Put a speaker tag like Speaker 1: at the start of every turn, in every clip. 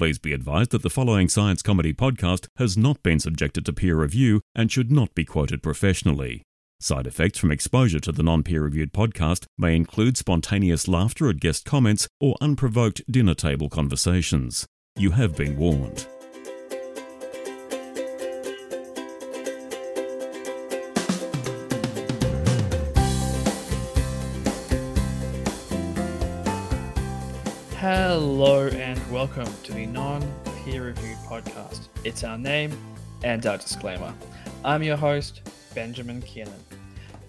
Speaker 1: Please be advised that the following science comedy podcast has not been subjected to peer review and should not be quoted professionally. Side effects from exposure to the non peer reviewed podcast may include spontaneous laughter at guest comments or unprovoked dinner table conversations. You have been warned.
Speaker 2: Hello and welcome to the non peer reviewed podcast. It's our name and our disclaimer. I'm your host, Benjamin Kiernan.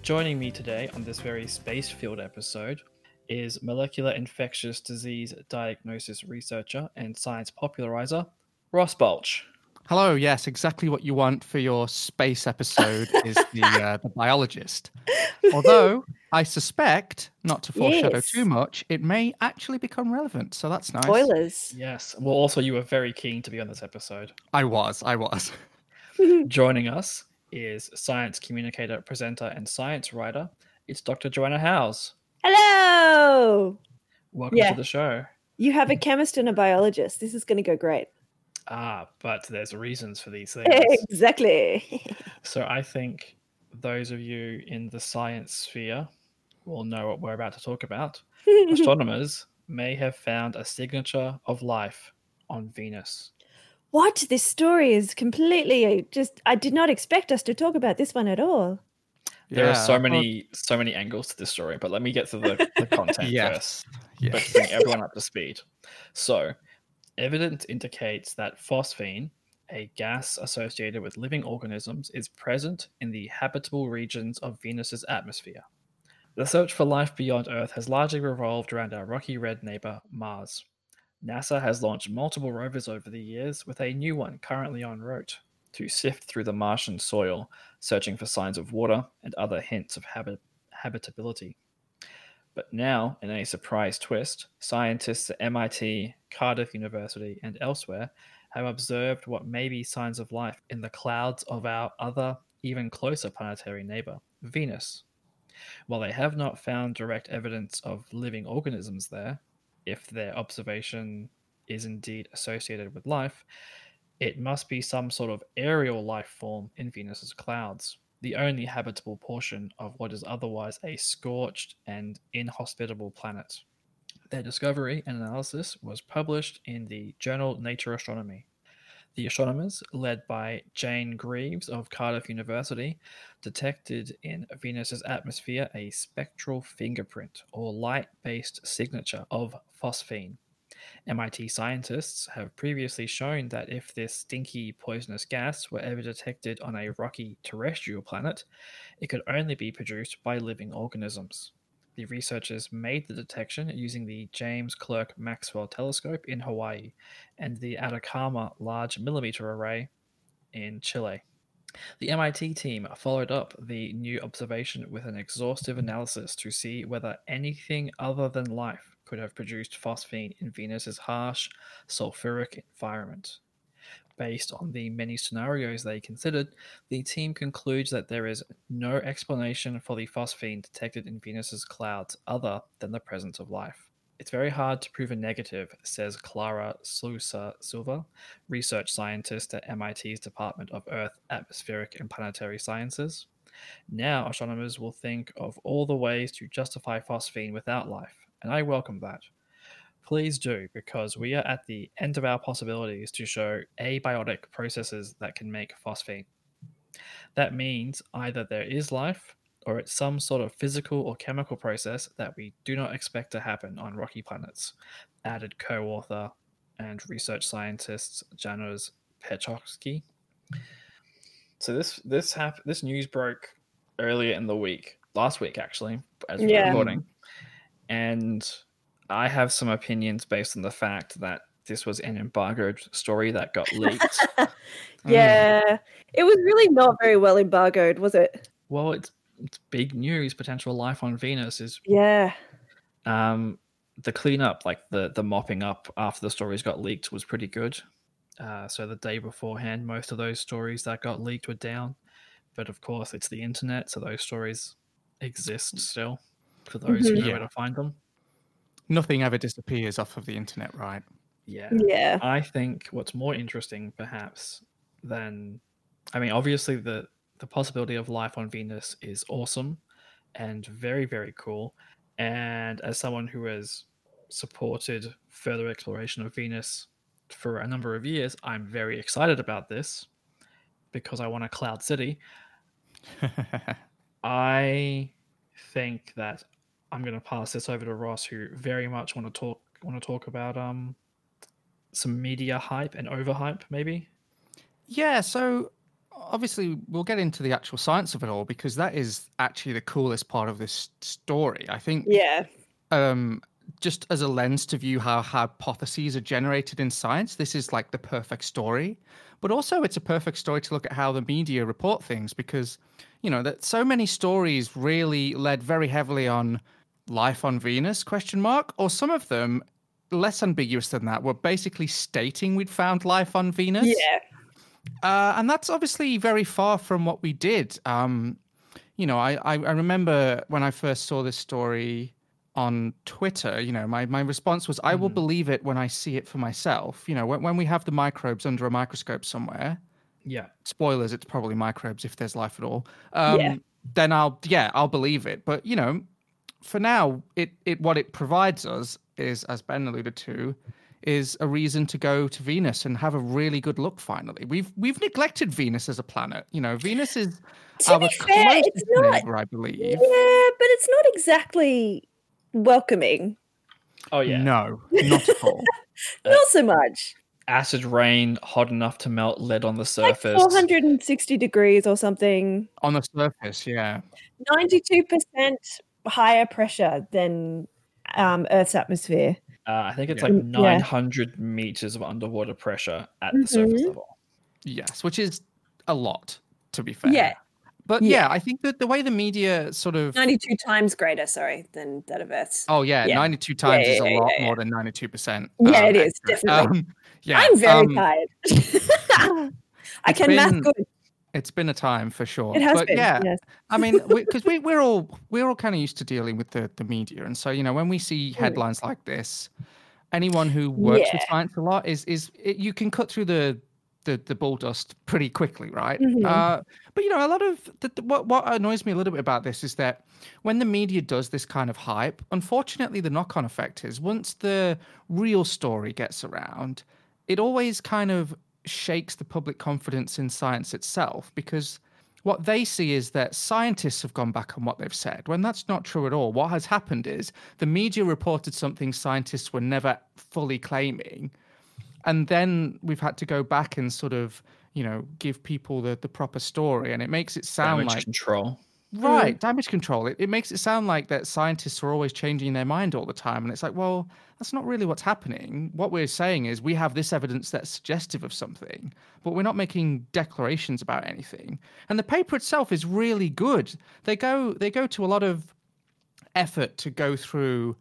Speaker 2: Joining me today on this very space filled episode is molecular infectious disease diagnosis researcher and science popularizer, Ross Balch.
Speaker 3: Hello, yes, exactly what you want for your space episode is the, uh, the biologist. Although I suspect, not to foreshadow
Speaker 4: Yes.
Speaker 3: too much, it may actually become relevant. So that's nice.
Speaker 4: Spoilers.
Speaker 2: Yes, well, also, you were very keen to be on this episode.
Speaker 3: I was, I was.
Speaker 2: Joining us is science communicator, presenter, and science writer. It's Dr. Joanna Howes.
Speaker 4: Hello.
Speaker 2: Welcome
Speaker 4: Yeah.
Speaker 2: to the show.
Speaker 4: You have a chemist and a biologist. This is going to go great.
Speaker 2: Ah, but there's reasons for these things.
Speaker 4: exactly.
Speaker 2: So I think those of you in the science sphere will know what we're about to talk about. Astronomers may have found a signature of life on Venus.
Speaker 4: what? This story is completely just. I did not expect us to talk about this one at all.
Speaker 2: There are
Speaker 3: Yeah,
Speaker 2: so
Speaker 3: well,
Speaker 2: many, so many angles to this story, but let me get to the, the content
Speaker 3: Yes.
Speaker 2: first.
Speaker 3: Yeah.
Speaker 2: but to bring everyone up to speed. So, evidence indicates that phosphine, a gas associated with living organisms, is present in the habitable regions of Venus's atmosphere. The search for life beyond Earth has largely revolved around our rocky red neighbor, Mars. NASA has launched multiple rovers over the years, with a new one currently en route to sift through the Martian soil, searching for signs of water and other hints of habit- habitability. But now, in a surprise twist, scientists at MIT, Cardiff University, and elsewhere have observed what may be signs of life in the clouds of our other, even closer planetary neighbor, Venus. While they have not found direct evidence of living organisms there, if their observation is indeed associated with life, it must be some sort of aerial life form in Venus's clouds the only habitable portion of what is otherwise a scorched and inhospitable planet. Their discovery and analysis was published in the journal Nature Astronomy. The astronomers, led by Jane Greaves of Cardiff University, detected in Venus's atmosphere a spectral fingerprint or light based signature of phosphine. MIT scientists have previously shown that if this stinky poisonous gas were ever detected on a rocky terrestrial planet, it could only be produced by living organisms. The researchers made the detection using the James Clerk Maxwell Telescope in Hawaii and the Atacama Large Millimeter Array in Chile. The MIT team followed up the new observation with an exhaustive analysis to see whether anything other than life could have produced phosphine in Venus's harsh, sulfuric environment. Based on the many scenarios they considered, the team concludes that there is no explanation for the phosphine detected in Venus's clouds other than the presence of life. It's very hard to prove a negative, says Clara Sousa Silva, research scientist at MIT's Department of Earth, Atmospheric and Planetary Sciences. Now, astronomers will think of all the ways to justify phosphine without life, and I welcome that. Please do, because we are at the end of our possibilities to show abiotic processes that can make phosphine. That means either there is life, or it's some sort of physical or chemical process that we do not expect to happen on rocky planets, added co author and research scientist Janusz Petkowski. So this this hap- this news broke earlier in the week, last week actually, as we're
Speaker 4: Yeah.
Speaker 2: recording, and I have some opinions based on the fact that this was an embargoed story that got leaked.
Speaker 4: yeah. It was really not very well embargoed, was it?
Speaker 2: well, it's it's big news. Potential life on Venus is
Speaker 4: Yeah.
Speaker 2: um, the cleanup, like the the mopping up after the stories got leaked, was pretty good. Uh, so the day beforehand, most of those stories that got leaked were down. But of course, it's the internet, so those stories exist still for those who
Speaker 4: Mhm.
Speaker 2: know
Speaker 3: Yeah.
Speaker 2: where to find them.
Speaker 3: Nothing ever disappears off of the internet, right?
Speaker 2: Yeah.
Speaker 4: Yeah.
Speaker 2: I think what's more interesting, perhaps, than I mean, obviously the the possibility of life on Venus is awesome and very very cool. And as someone who has supported further exploration of Venus for a number of years, I'm very excited about this because I want a cloud city. I think that I'm going to pass this over to Ross, who very much want to talk want to talk about um some media hype and overhype, maybe.
Speaker 3: Yeah, so obviously we'll get into the actual science of it all because that is actually the coolest part of this story. I think
Speaker 4: Yeah.
Speaker 3: um just as a lens to view how hypotheses are generated in science, this is like the perfect story. But also it's a perfect story to look at how the media report things because you know that so many stories really led very heavily on life on Venus question mark or some of them less ambiguous than that were basically stating we'd found life on Venus.
Speaker 4: Yeah.
Speaker 3: Uh, and that's obviously very far from what we did. Um, you know, I, I, I remember when I first saw this story on Twitter, you know, my, my response was, I will
Speaker 2: Mhm.
Speaker 3: believe it when I see it for myself. You know, when, when we have the microbes under a microscope somewhere,
Speaker 2: Yeah.
Speaker 3: spoilers, it's probably microbes if there's life at all. Um,
Speaker 4: Yeah.
Speaker 3: Then I'll, yeah, I'll believe it. But, you know, for now, it, it what it provides us is, as Ben alluded to, is a reason to go to Venus and have a really good look. Finally, we've we've neglected Venus as a planet. You know, Venus is
Speaker 4: To
Speaker 3: our
Speaker 4: be fair, it's
Speaker 3: closest
Speaker 4: not.
Speaker 3: neighbor, I believe.
Speaker 4: Yeah, but it's not exactly welcoming.
Speaker 2: Oh yeah.
Speaker 3: No, not at all.
Speaker 4: Not so much.
Speaker 2: Acid rain, hot enough to melt lead on the surface.
Speaker 4: Like
Speaker 2: surface.
Speaker 4: 460 degrees or something.
Speaker 3: On the surface, yeah.
Speaker 4: 92% higher pressure than um, Earth's atmosphere.
Speaker 2: Uh, I think it's
Speaker 3: Yeah.
Speaker 2: like
Speaker 4: Mm, yeah.
Speaker 2: 900 meters of underwater pressure at the surface level.
Speaker 3: Yes, which is a lot, to be fair.
Speaker 4: Yeah.
Speaker 3: But
Speaker 4: Yeah.
Speaker 3: yeah, I think that the way the media sort of
Speaker 4: 92 times greater, sorry, than that of Earth's.
Speaker 3: Oh yeah,
Speaker 4: Yeah.
Speaker 3: 92 times
Speaker 4: yeah,
Speaker 3: is a
Speaker 4: yeah,
Speaker 3: lot
Speaker 4: yeah,
Speaker 3: more than 92%.
Speaker 4: Yeah,
Speaker 3: um,
Speaker 4: it is,
Speaker 3: accurate.
Speaker 4: definitely.
Speaker 3: Um, yeah,
Speaker 4: I'm very
Speaker 3: um,
Speaker 4: tired. I can math good.
Speaker 3: It's been a time for sure.
Speaker 4: It has
Speaker 3: but
Speaker 4: been.
Speaker 3: yeah,
Speaker 4: yes.
Speaker 3: I mean, because we, we're all we're all kind of used to dealing with the the media, and so you know when we see headlines like this, anyone who works with science a lot is is it, you can cut through the the the bull dust pretty quickly, right?
Speaker 4: Mhm.
Speaker 3: Uh, but you know, a lot of the, the- what what annoys me a little bit about this is that when the media does this kind of hype, unfortunately, the knock on effect is once the real story gets around, it always kind of shakes the public confidence in science itself because what they see is that scientists have gone back on what they've said when that's not true at all. What has happened is the media reported something scientists were never fully claiming. And then we've had to go back and sort of, you know, give people the, the proper story. And it makes it sound
Speaker 2: Damage
Speaker 3: like
Speaker 2: control.
Speaker 3: Right, damage control. It, it makes it sound like that scientists are always changing their mind all the time. And it's like, well, that's not really what's happening. What we're saying is we have this evidence that's suggestive of something, but we're not making declarations about anything. And the paper itself is really good. They go they go to a lot of effort to go through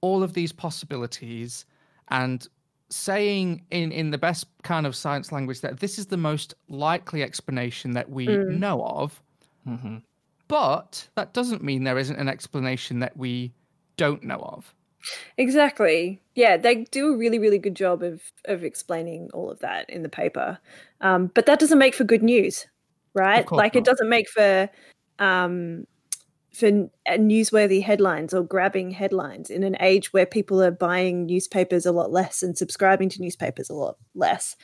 Speaker 3: all of these possibilities and saying in in the best kind of science language that this is the most likely explanation that we
Speaker 4: Mm.
Speaker 3: know of
Speaker 2: hmm
Speaker 3: but that doesn't mean there isn't an explanation that we don't know of.
Speaker 4: Exactly. Yeah, they do a really, really good job of of explaining all of that in the paper. Um, but that doesn't make for good news, right? Like it doesn't make for um, for uh, newsworthy headlines or grabbing headlines in an age where people are buying newspapers a lot less and subscribing to newspapers a lot less.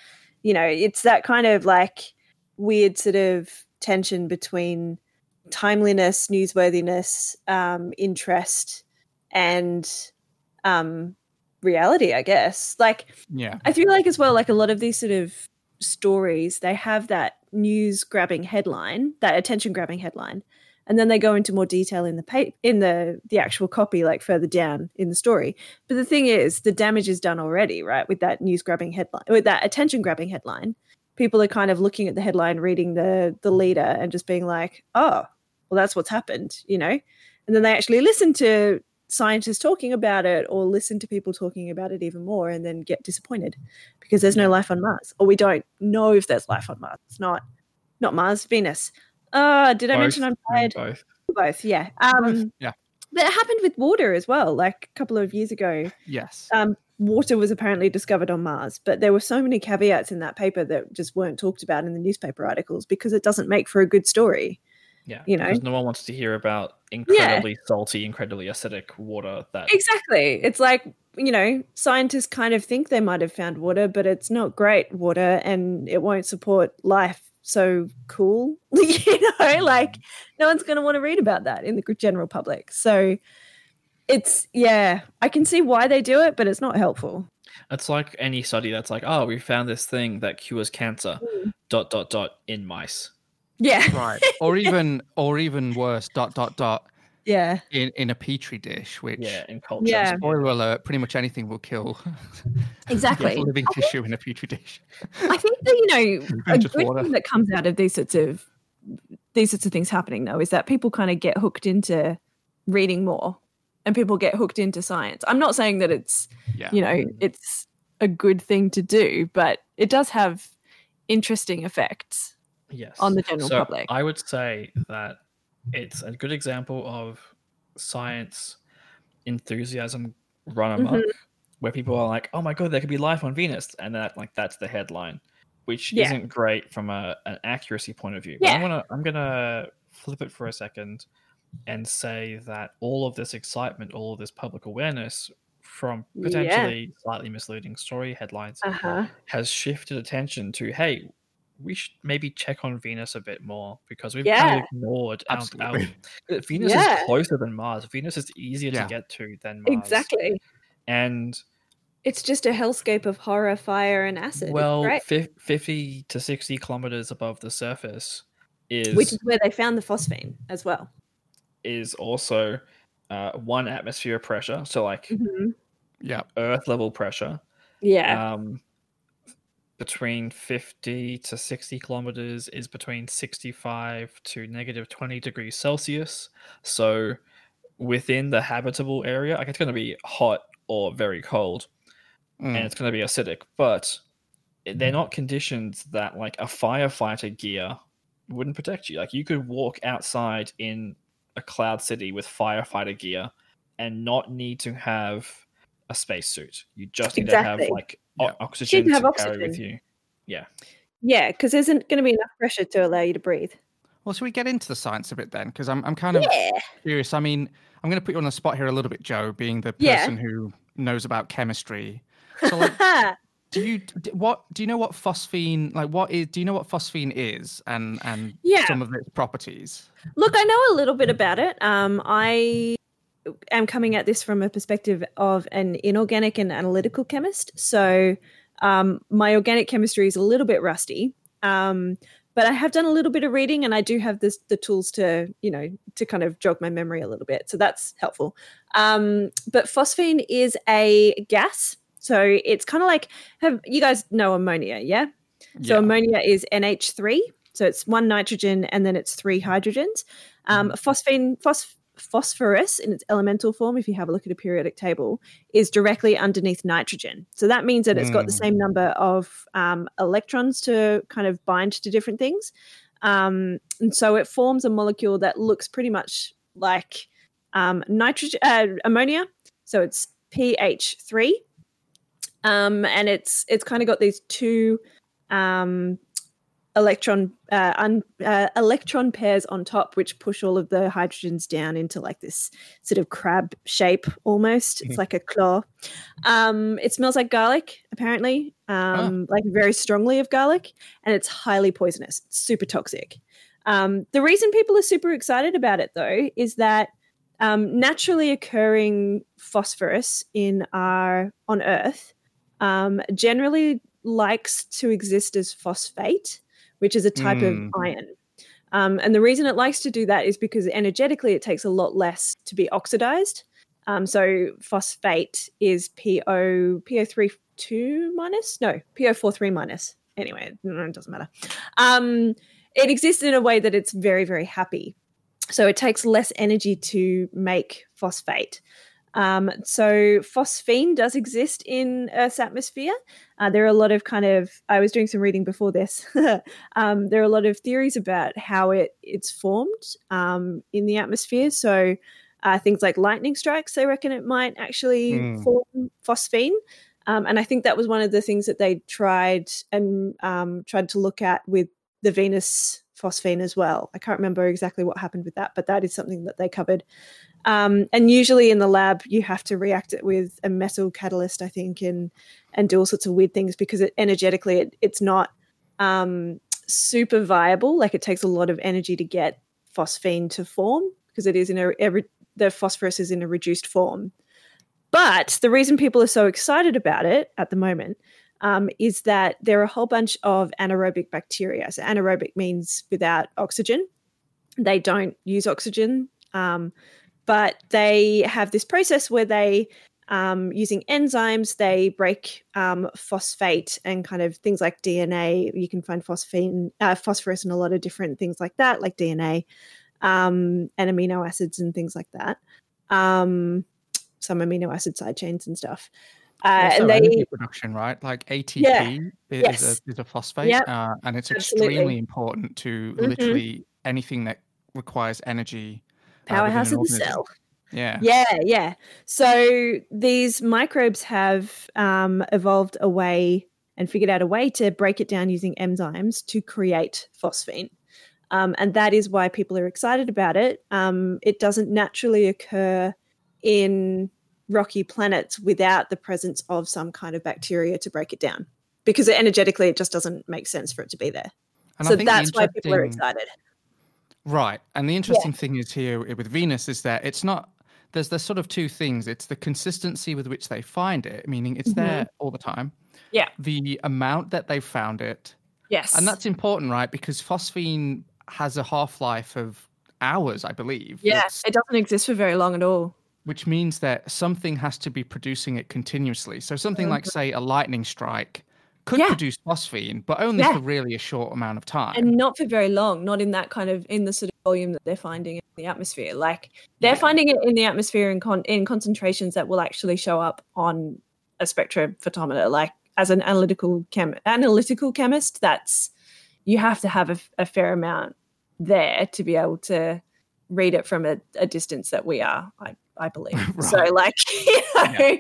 Speaker 4: You know, it's that kind of like weird sort of tension between timeliness, newsworthiness, um, interest, and um reality i guess. Like
Speaker 3: Yeah.
Speaker 4: i feel like as well like a lot of these sort of stories they have that news grabbing headline that attention grabbing headline and then they go into more detail in the pa- in the the actual copy like further down in the story. But the thing is the damage is done already right with that news grabbing headline with that attention grabbing headline. People are kind of looking at the headline reading the the leader and just being like oh well that's what's happened you know and then they actually listen to scientists talking about it or listen to people talking about it even more and then get disappointed because there's no life on Mars or we don't know if there's life on Mars. It's not not Mars, Venus. Uh did I mention I'm tired?
Speaker 2: Both.
Speaker 4: Both, yeah. Um
Speaker 3: yeah.
Speaker 4: but it happened with water as well, like a couple of years ago.
Speaker 3: Yes.
Speaker 4: Um water was apparently discovered on Mars, but there were so many caveats in that paper that just weren't talked about in the newspaper articles because it doesn't make for a good story.
Speaker 2: Yeah,
Speaker 4: You know?
Speaker 2: because no one wants to hear about incredibly salty, incredibly acidic water. That
Speaker 4: Exactly. It's like, you know, scientists kind of think they might have found water, but it's not great water and it won't support life. So cool. you know, like no one's going to want to read about that in the general public. So it's, yeah, I can see why they do it, but it's not helpful.
Speaker 2: it's like any study that's like, oh, we found this thing that cures cancer.
Speaker 4: Mm.
Speaker 2: Dot dot dot in mice.
Speaker 4: Yeah.
Speaker 3: Right. or even or even worse, dot dot dot
Speaker 4: Yeah.
Speaker 3: in, in a petri dish, which
Speaker 2: Yeah, in culture.
Speaker 4: Yeah.
Speaker 3: spoiler alert, pretty much anything will kill
Speaker 4: Exactly.
Speaker 3: living tissue in a petri dish.
Speaker 4: I think that you know a good
Speaker 3: water.
Speaker 4: thing that comes out of these sorts of these sorts of things happening though is that people kind of get hooked into reading more and people get hooked into science. I'm not saying that it's
Speaker 3: Yeah.
Speaker 4: you know it's a good thing to do, but it does have interesting effects
Speaker 2: Yes.
Speaker 4: on the general
Speaker 2: so
Speaker 4: public.
Speaker 2: I would say that it's a good example of science enthusiasm run amok,
Speaker 4: Mm-hmm.
Speaker 2: where people are like, "Oh my god, there could be life on Venus," and that like that's the headline, which
Speaker 4: Yeah.
Speaker 2: isn't great from a, an accuracy point of view.
Speaker 4: Yeah.
Speaker 2: I'm gonna I'm gonna flip it for a second and say that all of this excitement, all of this public awareness from
Speaker 4: Yeah.
Speaker 2: potentially slightly misleading story headlines
Speaker 4: Uh-huh.
Speaker 2: has shifted attention to hey we should maybe check on venus a bit more because we've
Speaker 4: Yeah.
Speaker 2: kind of ignored our, our
Speaker 3: Absolutely.
Speaker 2: uh, venus
Speaker 4: Yeah.
Speaker 2: is closer than mars venus is easier
Speaker 3: Yeah.
Speaker 2: to get to than mars
Speaker 4: Exactly.
Speaker 2: and
Speaker 4: It's just a hellscape of horror, fire, and acid.
Speaker 2: Well
Speaker 4: great.
Speaker 2: fif- 50 to 60 kilometers above the surface is
Speaker 4: which is where they found the phosphine as well.
Speaker 2: is also uh, one atmosphere pressure so like
Speaker 4: Mhm.
Speaker 3: Yeah.
Speaker 2: earth level pressure
Speaker 4: Yeah.
Speaker 2: um, between 50 to 60 kilometers is between 65 to negative 20 degrees Celsius. So within the habitable area, like it's going to be hot or very cold
Speaker 3: Mm.
Speaker 2: and it's going to be acidic, but they're not conditions that like a firefighter gear wouldn't protect you. Like you could walk outside in a cloud city with firefighter gear and not need to have a spacesuit. You just need to have like o-
Speaker 3: Yeah.
Speaker 2: oxygen
Speaker 4: have
Speaker 2: to carry with you. Yeah.
Speaker 4: Yeah, because there isn't going to be enough pressure to allow you to breathe.
Speaker 3: Well, should we get into the science a bit then? Because I'm I'm kind of
Speaker 4: Yeah.
Speaker 3: curious. I mean, I'm going to put you on the spot here a little bit, Joe, being the
Speaker 4: Yeah.
Speaker 3: person who knows about chemistry. So, like, do you d- what do you know what phosphine like? What is do you know what phosphine is and and
Speaker 4: Yeah.
Speaker 3: some of its properties?
Speaker 4: Look, I know a little bit about it. Um, I am coming at this from a perspective of an inorganic and analytical chemist. So um, my organic chemistry is a little bit rusty. Um, but I have done a little bit of reading and I do have this, the tools to, you know, to kind of jog my memory a little bit. So that's helpful. Um, but phosphine is a gas. So it's kind of like, have you guys know ammonia? Yeah. So
Speaker 3: Yeah.
Speaker 4: ammonia is NH3. So it's one nitrogen and then it's three hydrogens. Um, phosphine, phos- phosphorus in its elemental form, if you have a look at a periodic table, is directly underneath nitrogen. So that means that it's got the
Speaker 3: Mm.
Speaker 4: same number of um, electrons to kind of bind to different things. Um, and so it forms a molecule that looks pretty much like um, nitrogen, uh, ammonia. So it's PH3 um, and it's it's kind of got these two um, electron uh, un, uh, electron pairs on top, which push all of the hydrogens down into like this sort of crab shape almost. It's
Speaker 3: Mhm.
Speaker 4: like a claw. Um, it smells like garlic, apparently, um, like very strongly of garlic, and it's highly poisonous. It's super toxic. Um, the reason people are super excited about it, though, is that um, naturally occurring phosphorus in our on Earth um, generally likes to exist as phosphate, which is a type
Speaker 3: Mm.
Speaker 4: of ion. Um, and the reason it likes to do that is because energetically it takes a lot less to be oxidized. Um, so phosphate is PO PO3 two minus no PO4 three minus. Anyway, it doesn't matter. Um, it exists in a way that it's very very happy. So it takes less energy to make phosphate. Um, so phosphine does exist in Earth's atmosphere. Uh, there are a lot of kind of. I was doing some reading before this. um, there are a lot of theories about how it it's formed um, in the atmosphere. So uh, things like lightning strikes. They reckon it might actually
Speaker 3: Mm.
Speaker 4: form phosphine. Um, and I think that was one of the things that they tried and um, tried to look at with the Venus phosphine as well. I can't remember exactly what happened with that, but that is something that they covered. Um, and usually in the lab, you have to react it with a metal catalyst, I think, and and do all sorts of weird things because it energetically it, it's not um, super viable. Like it takes a lot of energy to get phosphine to form because it is in a every, the phosphorus is in a reduced form. But the reason people are so excited about it at the moment um, is that there are a whole bunch of anaerobic bacteria. So anaerobic means without oxygen. They don't use oxygen, um, but they have this process where they, um, using enzymes, they break um, phosphate and kind of things like DNA. You can find phosphine, uh, phosphorus in a lot of different things like that, like DNA um, and amino acids and things like that. Um, some amino acid side chains and stuff. Uh, and they,
Speaker 3: production, right? Like ATP
Speaker 4: Yeah.
Speaker 3: is,
Speaker 4: Yes.
Speaker 3: a, is a phosphate,
Speaker 4: Yep.
Speaker 3: uh, and it's
Speaker 4: Absolutely.
Speaker 3: extremely important to
Speaker 4: Mhm.
Speaker 3: literally anything that requires energy.
Speaker 4: Powerhouse of the cell.
Speaker 3: Yeah.
Speaker 4: Yeah, yeah. So these microbes have um, evolved a way and figured out a way to break it down using enzymes to create phosphine. Um, and that is why people are excited about it. Um, it doesn't naturally occur in rocky planets without the presence of some kind of bacteria to break it down because energetically it just doesn't make sense for it to be there.
Speaker 3: And
Speaker 4: so that's why people are excited.
Speaker 3: Right. And the interesting thing is here with Venus is that it's not there's there's sort of two things. It's the consistency with which they find it, meaning it's
Speaker 4: Mhm.
Speaker 3: there all the time.
Speaker 4: Yeah.
Speaker 3: The amount that they found it.
Speaker 4: Yes.
Speaker 3: And that's important, right? Because phosphine has a half-life of hours, I believe.
Speaker 4: yeah, it doesn't exist for very long at all.
Speaker 3: which means that something has to be producing it continuously. So something like say a lightning strike could.
Speaker 4: Yeah.
Speaker 3: produce phosphine, but only
Speaker 4: Yeah.
Speaker 3: for really a short amount of time.
Speaker 4: and not for very long not in that kind of in the sort of volume that they're finding in the atmosphere like they're
Speaker 3: Yeah.
Speaker 4: finding it in the atmosphere in con- in concentrations that will actually show up on a spectrophotometer like as an analytical chem analytical chemist that's you have to have a, a fair amount there to be able to read it from a, a distance that we are i, I believe so like you know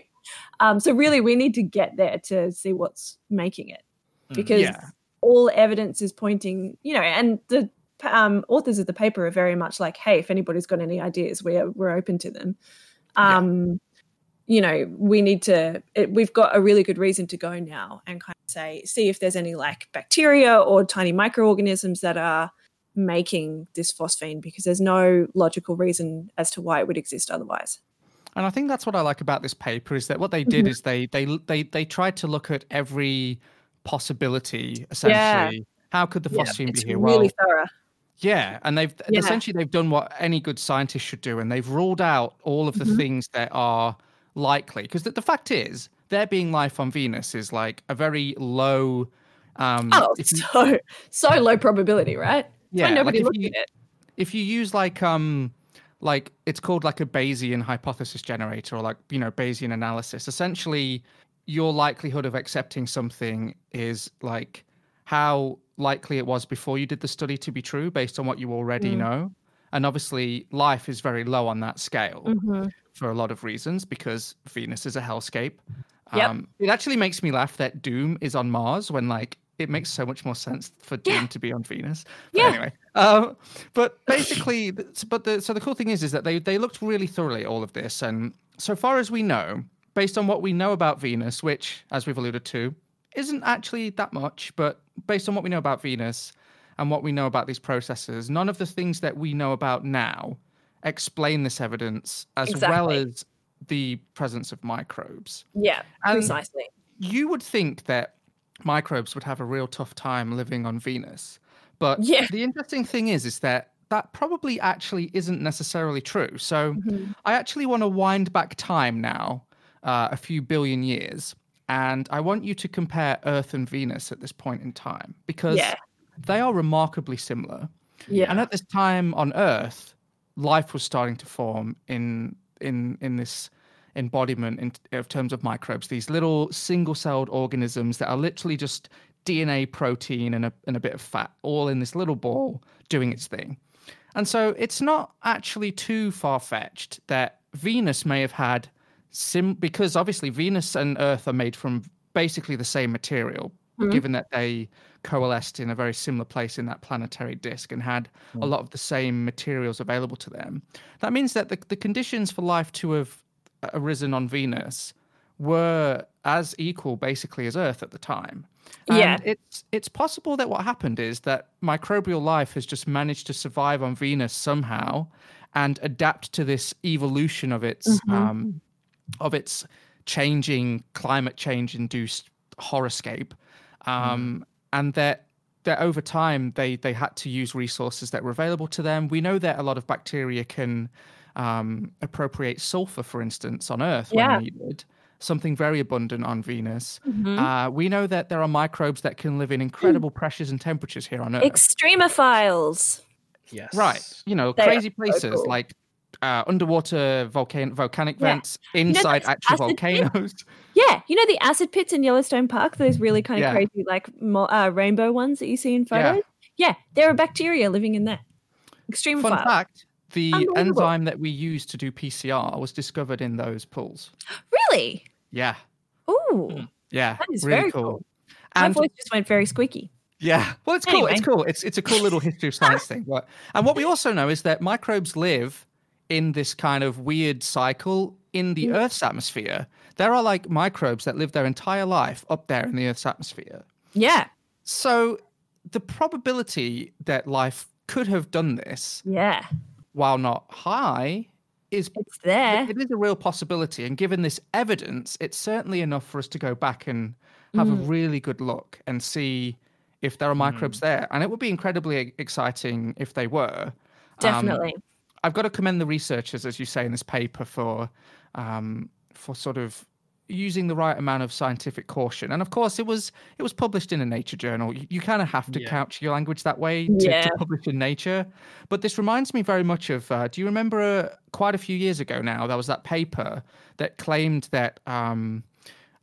Speaker 4: um, so really we need to get there to see what's making it
Speaker 2: Mm.
Speaker 4: because
Speaker 3: Yeah.
Speaker 4: all evidence is pointing, you know, and the um, authors of the paper are very much like, hey, if anybody's got any ideas, we're we're open to them.
Speaker 3: Yeah.
Speaker 4: Um, You know, we need to. It, we've got a really good reason to go now and kind of say, see if there's any like bacteria or tiny microorganisms that are making this phosphine, because there's no logical reason as to why it would exist otherwise.
Speaker 3: And I think that's what I like about this paper is that what they did
Speaker 4: Mhm.
Speaker 3: is they they they they tried to look at every possibility essentially. Yeah. How could the
Speaker 4: Yeah,
Speaker 3: phosphine
Speaker 4: it's
Speaker 3: be here?
Speaker 4: really
Speaker 3: well,
Speaker 4: thorough.
Speaker 3: yeah, and they've
Speaker 4: Yeah.
Speaker 3: essentially they've done what any good scientist should do, and they've ruled out all of the
Speaker 4: Mhm.
Speaker 3: things that are likely. Because the, the fact is, there being life on Venus is like a very low. Um,
Speaker 4: Oh,
Speaker 3: you-
Speaker 4: so so low probability, right?
Speaker 3: Yeah, like
Speaker 4: nobody
Speaker 3: if you-
Speaker 4: at it.
Speaker 3: if you use like um like it's called like a Bayesian hypothesis generator or like you know Bayesian analysis essentially your likelihood of accepting something is like how likely it was before you did the study to be true based on what you already
Speaker 4: Mm.
Speaker 3: know and obviously life is very low on that scale
Speaker 4: Mhm.
Speaker 3: for a lot of reasons because Venus is a hellscape.
Speaker 4: Yep.
Speaker 3: Um, it actually makes me laugh that Doom is on Mars when like it makes so much more sense for Doom
Speaker 4: Yeah.
Speaker 3: to be on Venus. But
Speaker 4: Yeah.
Speaker 3: anyway, um, but basically, but the so the cool thing is is that they they looked really thoroughly at all of this, and so far as we know, based on what we know about Venus, which as we've alluded to, isn't actually that much, but based on what we know about Venus and what we know about these processes, none of the things that we know about now explain this evidence as well as the presence of microbes.
Speaker 4: Yeah,
Speaker 3: And-
Speaker 4: precisely.
Speaker 3: You would think that microbes would have a real tough time living on Venus. But
Speaker 4: Yeah.
Speaker 3: the interesting thing is is that that probably actually isn't necessarily true. So
Speaker 4: Mhm.
Speaker 3: I actually want to wind back time now uh, a few billion years and I want you to compare Earth and Venus at this point in time because
Speaker 4: Yeah.
Speaker 3: they are remarkably similar.
Speaker 4: Yeah.
Speaker 3: And at this time on Earth, life was starting to form in in in this embodiment in of terms of microbes. These little single-celled organisms that are literally just DNA, protein, and a and a bit of fat, all in this little ball doing its thing. And so it's not actually too far fetched that Venus may have had sim because obviously Venus and Earth are made from basically the same material,
Speaker 4: Mhm.
Speaker 3: given that they coalesced in a very similar place in that planetary disk and had a lot of the same materials available to them. That means that the, the conditions for life to have arisen on Venus were as equal basically as Earth at the time.
Speaker 4: Yeah.
Speaker 3: It's it's possible that what happened is that microbial life has just managed to survive on Venus somehow and adapt to this evolution of its
Speaker 4: Mhm.
Speaker 3: um, of its changing climate change induced horoscape, um, and that that over time they they had to use resources that were available to them. We know that a lot of bacteria can um, appropriate sulfur, for instance, on Earth
Speaker 4: Yeah.
Speaker 3: when needed. Something very abundant on Venus.
Speaker 4: Mhm.
Speaker 3: Uh, we know that there are microbes that can live in incredible pressures and temperatures here on Earth.
Speaker 4: Extremophiles.
Speaker 2: Yes.
Speaker 3: right. You know,
Speaker 4: They are
Speaker 3: crazy
Speaker 4: so
Speaker 3: places
Speaker 4: cool.
Speaker 3: like uh, underwater volcan- volcanic
Speaker 4: Yeah.
Speaker 3: vents inside
Speaker 4: those
Speaker 3: actual
Speaker 4: acid pits?
Speaker 3: volcanoes.
Speaker 4: Yeah, you know the acid pits in Yellowstone Park, those really kind of
Speaker 3: Yeah.
Speaker 4: crazy, like mo- uh, rainbow ones that you see in
Speaker 3: Yeah.
Speaker 4: photos. Yeah, there are bacteria living in there. Extreme
Speaker 3: Fun
Speaker 4: file.
Speaker 3: fact the enzyme that we use to do PCR was discovered in those pools.
Speaker 4: Really?
Speaker 3: Yeah.
Speaker 4: Oh.
Speaker 3: Yeah.
Speaker 4: That is
Speaker 3: really
Speaker 4: very
Speaker 3: cool.
Speaker 4: cool. my
Speaker 3: And
Speaker 4: voice just went very squeaky.
Speaker 3: yeah, well, it's cool. It's cool. It's it's a cool little history of science thing. But and what we also know is that microbes live in this kind of weird cycle in the
Speaker 4: Mm.
Speaker 3: Earth's atmosphere. There are like microbes that live their entire life up there in the Earth's atmosphere.
Speaker 4: Yeah,
Speaker 3: So the probability that life could have done this
Speaker 4: yeah,
Speaker 3: while not high is
Speaker 4: it's there.
Speaker 3: it is a real possibility. And given this evidence, it's certainly enough for us to go back and have a
Speaker 4: Mm.
Speaker 3: really good look and see if there are microbes there. And it would be incredibly exciting if they were. Um,
Speaker 4: Definitely.
Speaker 3: I've got to commend the researchers, as you say in this paper, for um, for sort of using the right amount of scientific caution. And of course, it was it was published in a Nature journal. You, you kind of have to
Speaker 2: Yeah.
Speaker 3: couch your language that way to,
Speaker 4: Yeah.
Speaker 3: to publish in Nature. But this reminds me very much of. Uh, do you remember uh, quite a few years ago now? There was that paper that claimed that. Um,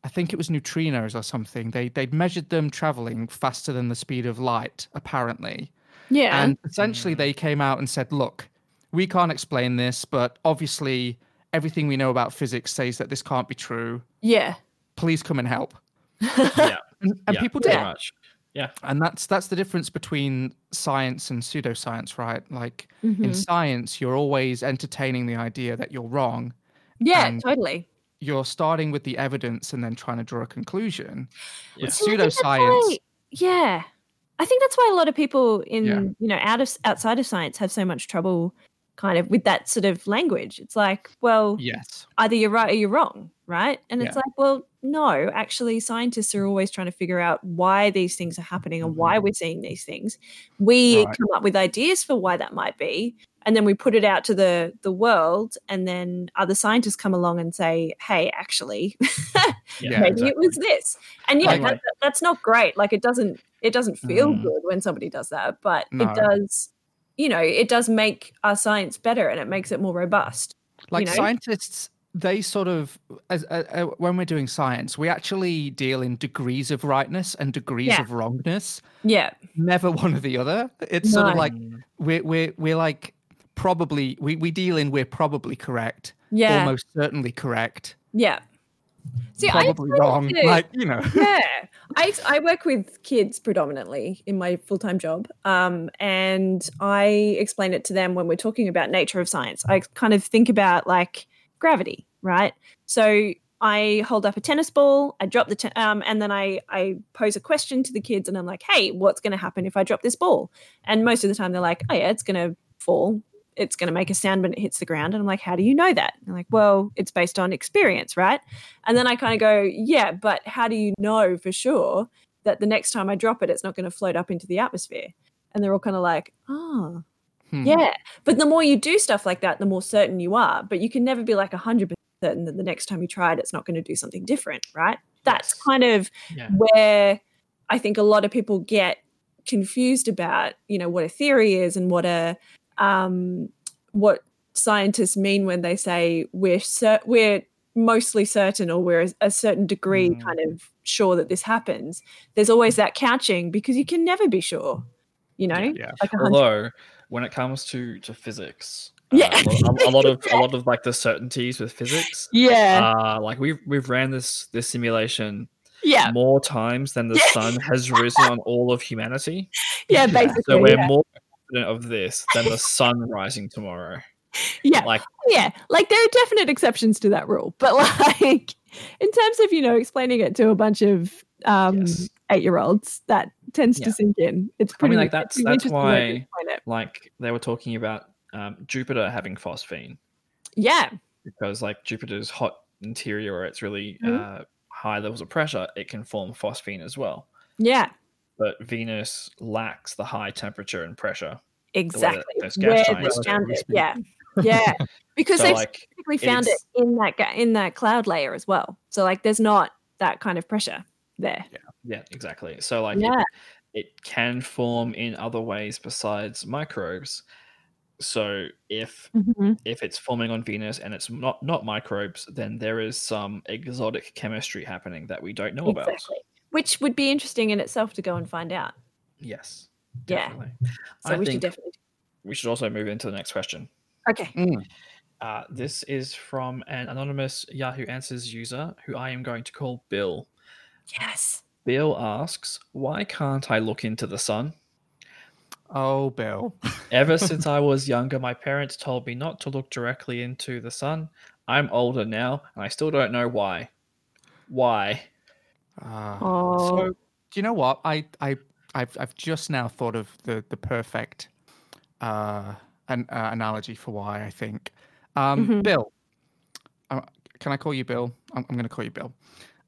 Speaker 3: I think it was neutrinos or something. They they'd measured them traveling faster than the speed of light, apparently.
Speaker 4: yeah.
Speaker 3: And essentially, they came out and said, look, we can't explain this, but obviously, everything we know about physics says that this can't be true.
Speaker 4: yeah.
Speaker 3: Please come and help.
Speaker 2: Yeah.
Speaker 3: And, and
Speaker 2: yeah,
Speaker 3: people
Speaker 2: pretty
Speaker 3: did.
Speaker 2: much. Yeah.
Speaker 3: And that's that's the difference between science and pseudoscience, right? Like in
Speaker 4: Mhm.
Speaker 3: science, you're always entertaining the idea that you're wrong.
Speaker 4: Yeah, totally.
Speaker 3: You're starting with the evidence and then trying to draw a conclusion.
Speaker 2: Yeah.
Speaker 3: With
Speaker 4: See, I think that's
Speaker 3: pseudoscience,
Speaker 4: why- yeah. I think that's why a lot of people in
Speaker 3: Yeah.
Speaker 4: you know out of outside of science have so much trouble kind of with that sort of language. It's like, well,
Speaker 3: yes.
Speaker 4: either you're right or you're wrong, right? And it's like, well, no, actually scientists are always trying to figure out why these things are happening and why we're seeing these things. We
Speaker 3: Mm-hmm. Right.
Speaker 4: come up with ideas for why that might be, and then we put it out to the the world and then other scientists come along and say, "Hey, actually,
Speaker 3: Yeah,
Speaker 4: maybe
Speaker 2: exactly.
Speaker 4: it was this and yeah that- that's not great like it doesn't it doesn't feel
Speaker 2: Mm.
Speaker 4: good when somebody does that but
Speaker 3: No.
Speaker 4: it does you know it does make our science better and it makes it more robust
Speaker 3: like
Speaker 4: know?
Speaker 3: scientists they sort of as uh, uh, when we're doing science we actually deal in degrees of rightness and degrees
Speaker 4: Yeah.
Speaker 3: of wrongness.
Speaker 4: Yeah.
Speaker 3: Never one or the other. It's sort of like we're we're, we're like probably we, we deal in we're probably correct
Speaker 4: yeah.
Speaker 3: almost certainly correct.
Speaker 4: Yeah see
Speaker 3: probably wrong.
Speaker 4: to-
Speaker 3: like you know.
Speaker 4: Yeah. I, I work with kids predominantly in my full-time job um, and i explain it to them when we're talking about nature of science. I kind of think about like gravity right? So i hold up a tennis ball i drop the ten- um, and then I, I pose a question to the kids and i'm like hey what's going to happen if i drop this ball? And most of the time they're like oh yeah it's going to fall it's going to make a sound when it hits the ground and i'm like how do you know that and they're like well it's based on experience right and then I kind of go, yeah, but how do you know for sure that the next time I drop it, it's not going to float up into the atmosphere? And they're all kind of like, oh,
Speaker 3: Hmm.
Speaker 4: yeah. But the more you do stuff like that, the more certain you are. But you can never be like 100% certain that the next time you try it, it's not going to do something different, right? That's kind of
Speaker 2: Yeah.
Speaker 4: where I think a lot of people get confused about, you know, what a theory is and what a um, what scientists mean when they say we're cer- we're mostly certain or we're a, certain degree
Speaker 3: Mm.
Speaker 4: kind of sure that this happens. There's always that couching because you can never be sure, you know.
Speaker 3: yeah
Speaker 4: Like
Speaker 2: Although when it comes to to physics,
Speaker 4: Yeah.
Speaker 2: uh, a, lot- a lot of a lot of like the certainties with physics.
Speaker 4: Yeah.
Speaker 2: Uh, like we've we've ran this this simulation
Speaker 4: yeah.
Speaker 2: more times than the
Speaker 4: Yeah.
Speaker 2: sun has risen on all of humanity.
Speaker 4: Yeah. Basically.
Speaker 2: So we're
Speaker 4: yeah.
Speaker 2: more confident of this than the sun rising tomorrow.
Speaker 4: yeah.
Speaker 2: Like
Speaker 4: yeah. Like there are definite exceptions to that rule, but like in terms of you know explaining it to a bunch of um
Speaker 2: Yes.
Speaker 4: eight year olds, that tends
Speaker 2: Yeah.
Speaker 4: to sink in. It's
Speaker 2: I
Speaker 4: pretty.
Speaker 2: mean, like that's that's
Speaker 4: interesting way to
Speaker 2: why like they were talking about um, Jupiter having phosphine
Speaker 4: Yeah.
Speaker 2: because like Jupiter's hot interior it's really
Speaker 4: Mhm.
Speaker 2: uh, high levels of pressure, it can form phosphine as well.
Speaker 4: Yeah.
Speaker 2: But Venus lacks the high temperature and pressure.
Speaker 4: Exactly.
Speaker 2: gas
Speaker 4: Where they found it. Yeah. Yeah. Because
Speaker 2: So
Speaker 4: they've
Speaker 2: like
Speaker 4: specifically found it in that in that cloud layer as well. So like there's not that kind of pressure there.
Speaker 2: yeah, exactly. So like it-
Speaker 4: Yeah.
Speaker 2: it can form in other ways besides microbes. So if
Speaker 4: Mhm.
Speaker 2: if it's forming on Venus and it's not not microbes, then there is some exotic chemistry happening that we don't know about.
Speaker 4: Exactly. Which would be interesting in itself to go and find out.
Speaker 2: Yes,
Speaker 4: Yeah. So
Speaker 2: I
Speaker 4: we should definitely.
Speaker 2: we should also move into the next question.
Speaker 4: Okay.
Speaker 3: Mm.
Speaker 2: Uh, this is from an anonymous Yahoo Answers user who I am going to call Bill.
Speaker 4: Yes.
Speaker 2: Bill asks, "Why can't I look into the sun?"
Speaker 3: Oh, Bill.
Speaker 2: Ever since I was younger, my parents told me not to look directly into the sun. I'm older now, and I still don't know why. Why?
Speaker 4: Oh.
Speaker 3: So, do you know what? I, I, I've, I've just now thought of the the perfect uh, an uh, analogy for why. I think, um,
Speaker 4: Mhm.
Speaker 3: Bill. Uh, can I call you Bill? I'm, I'm going to call you Bill.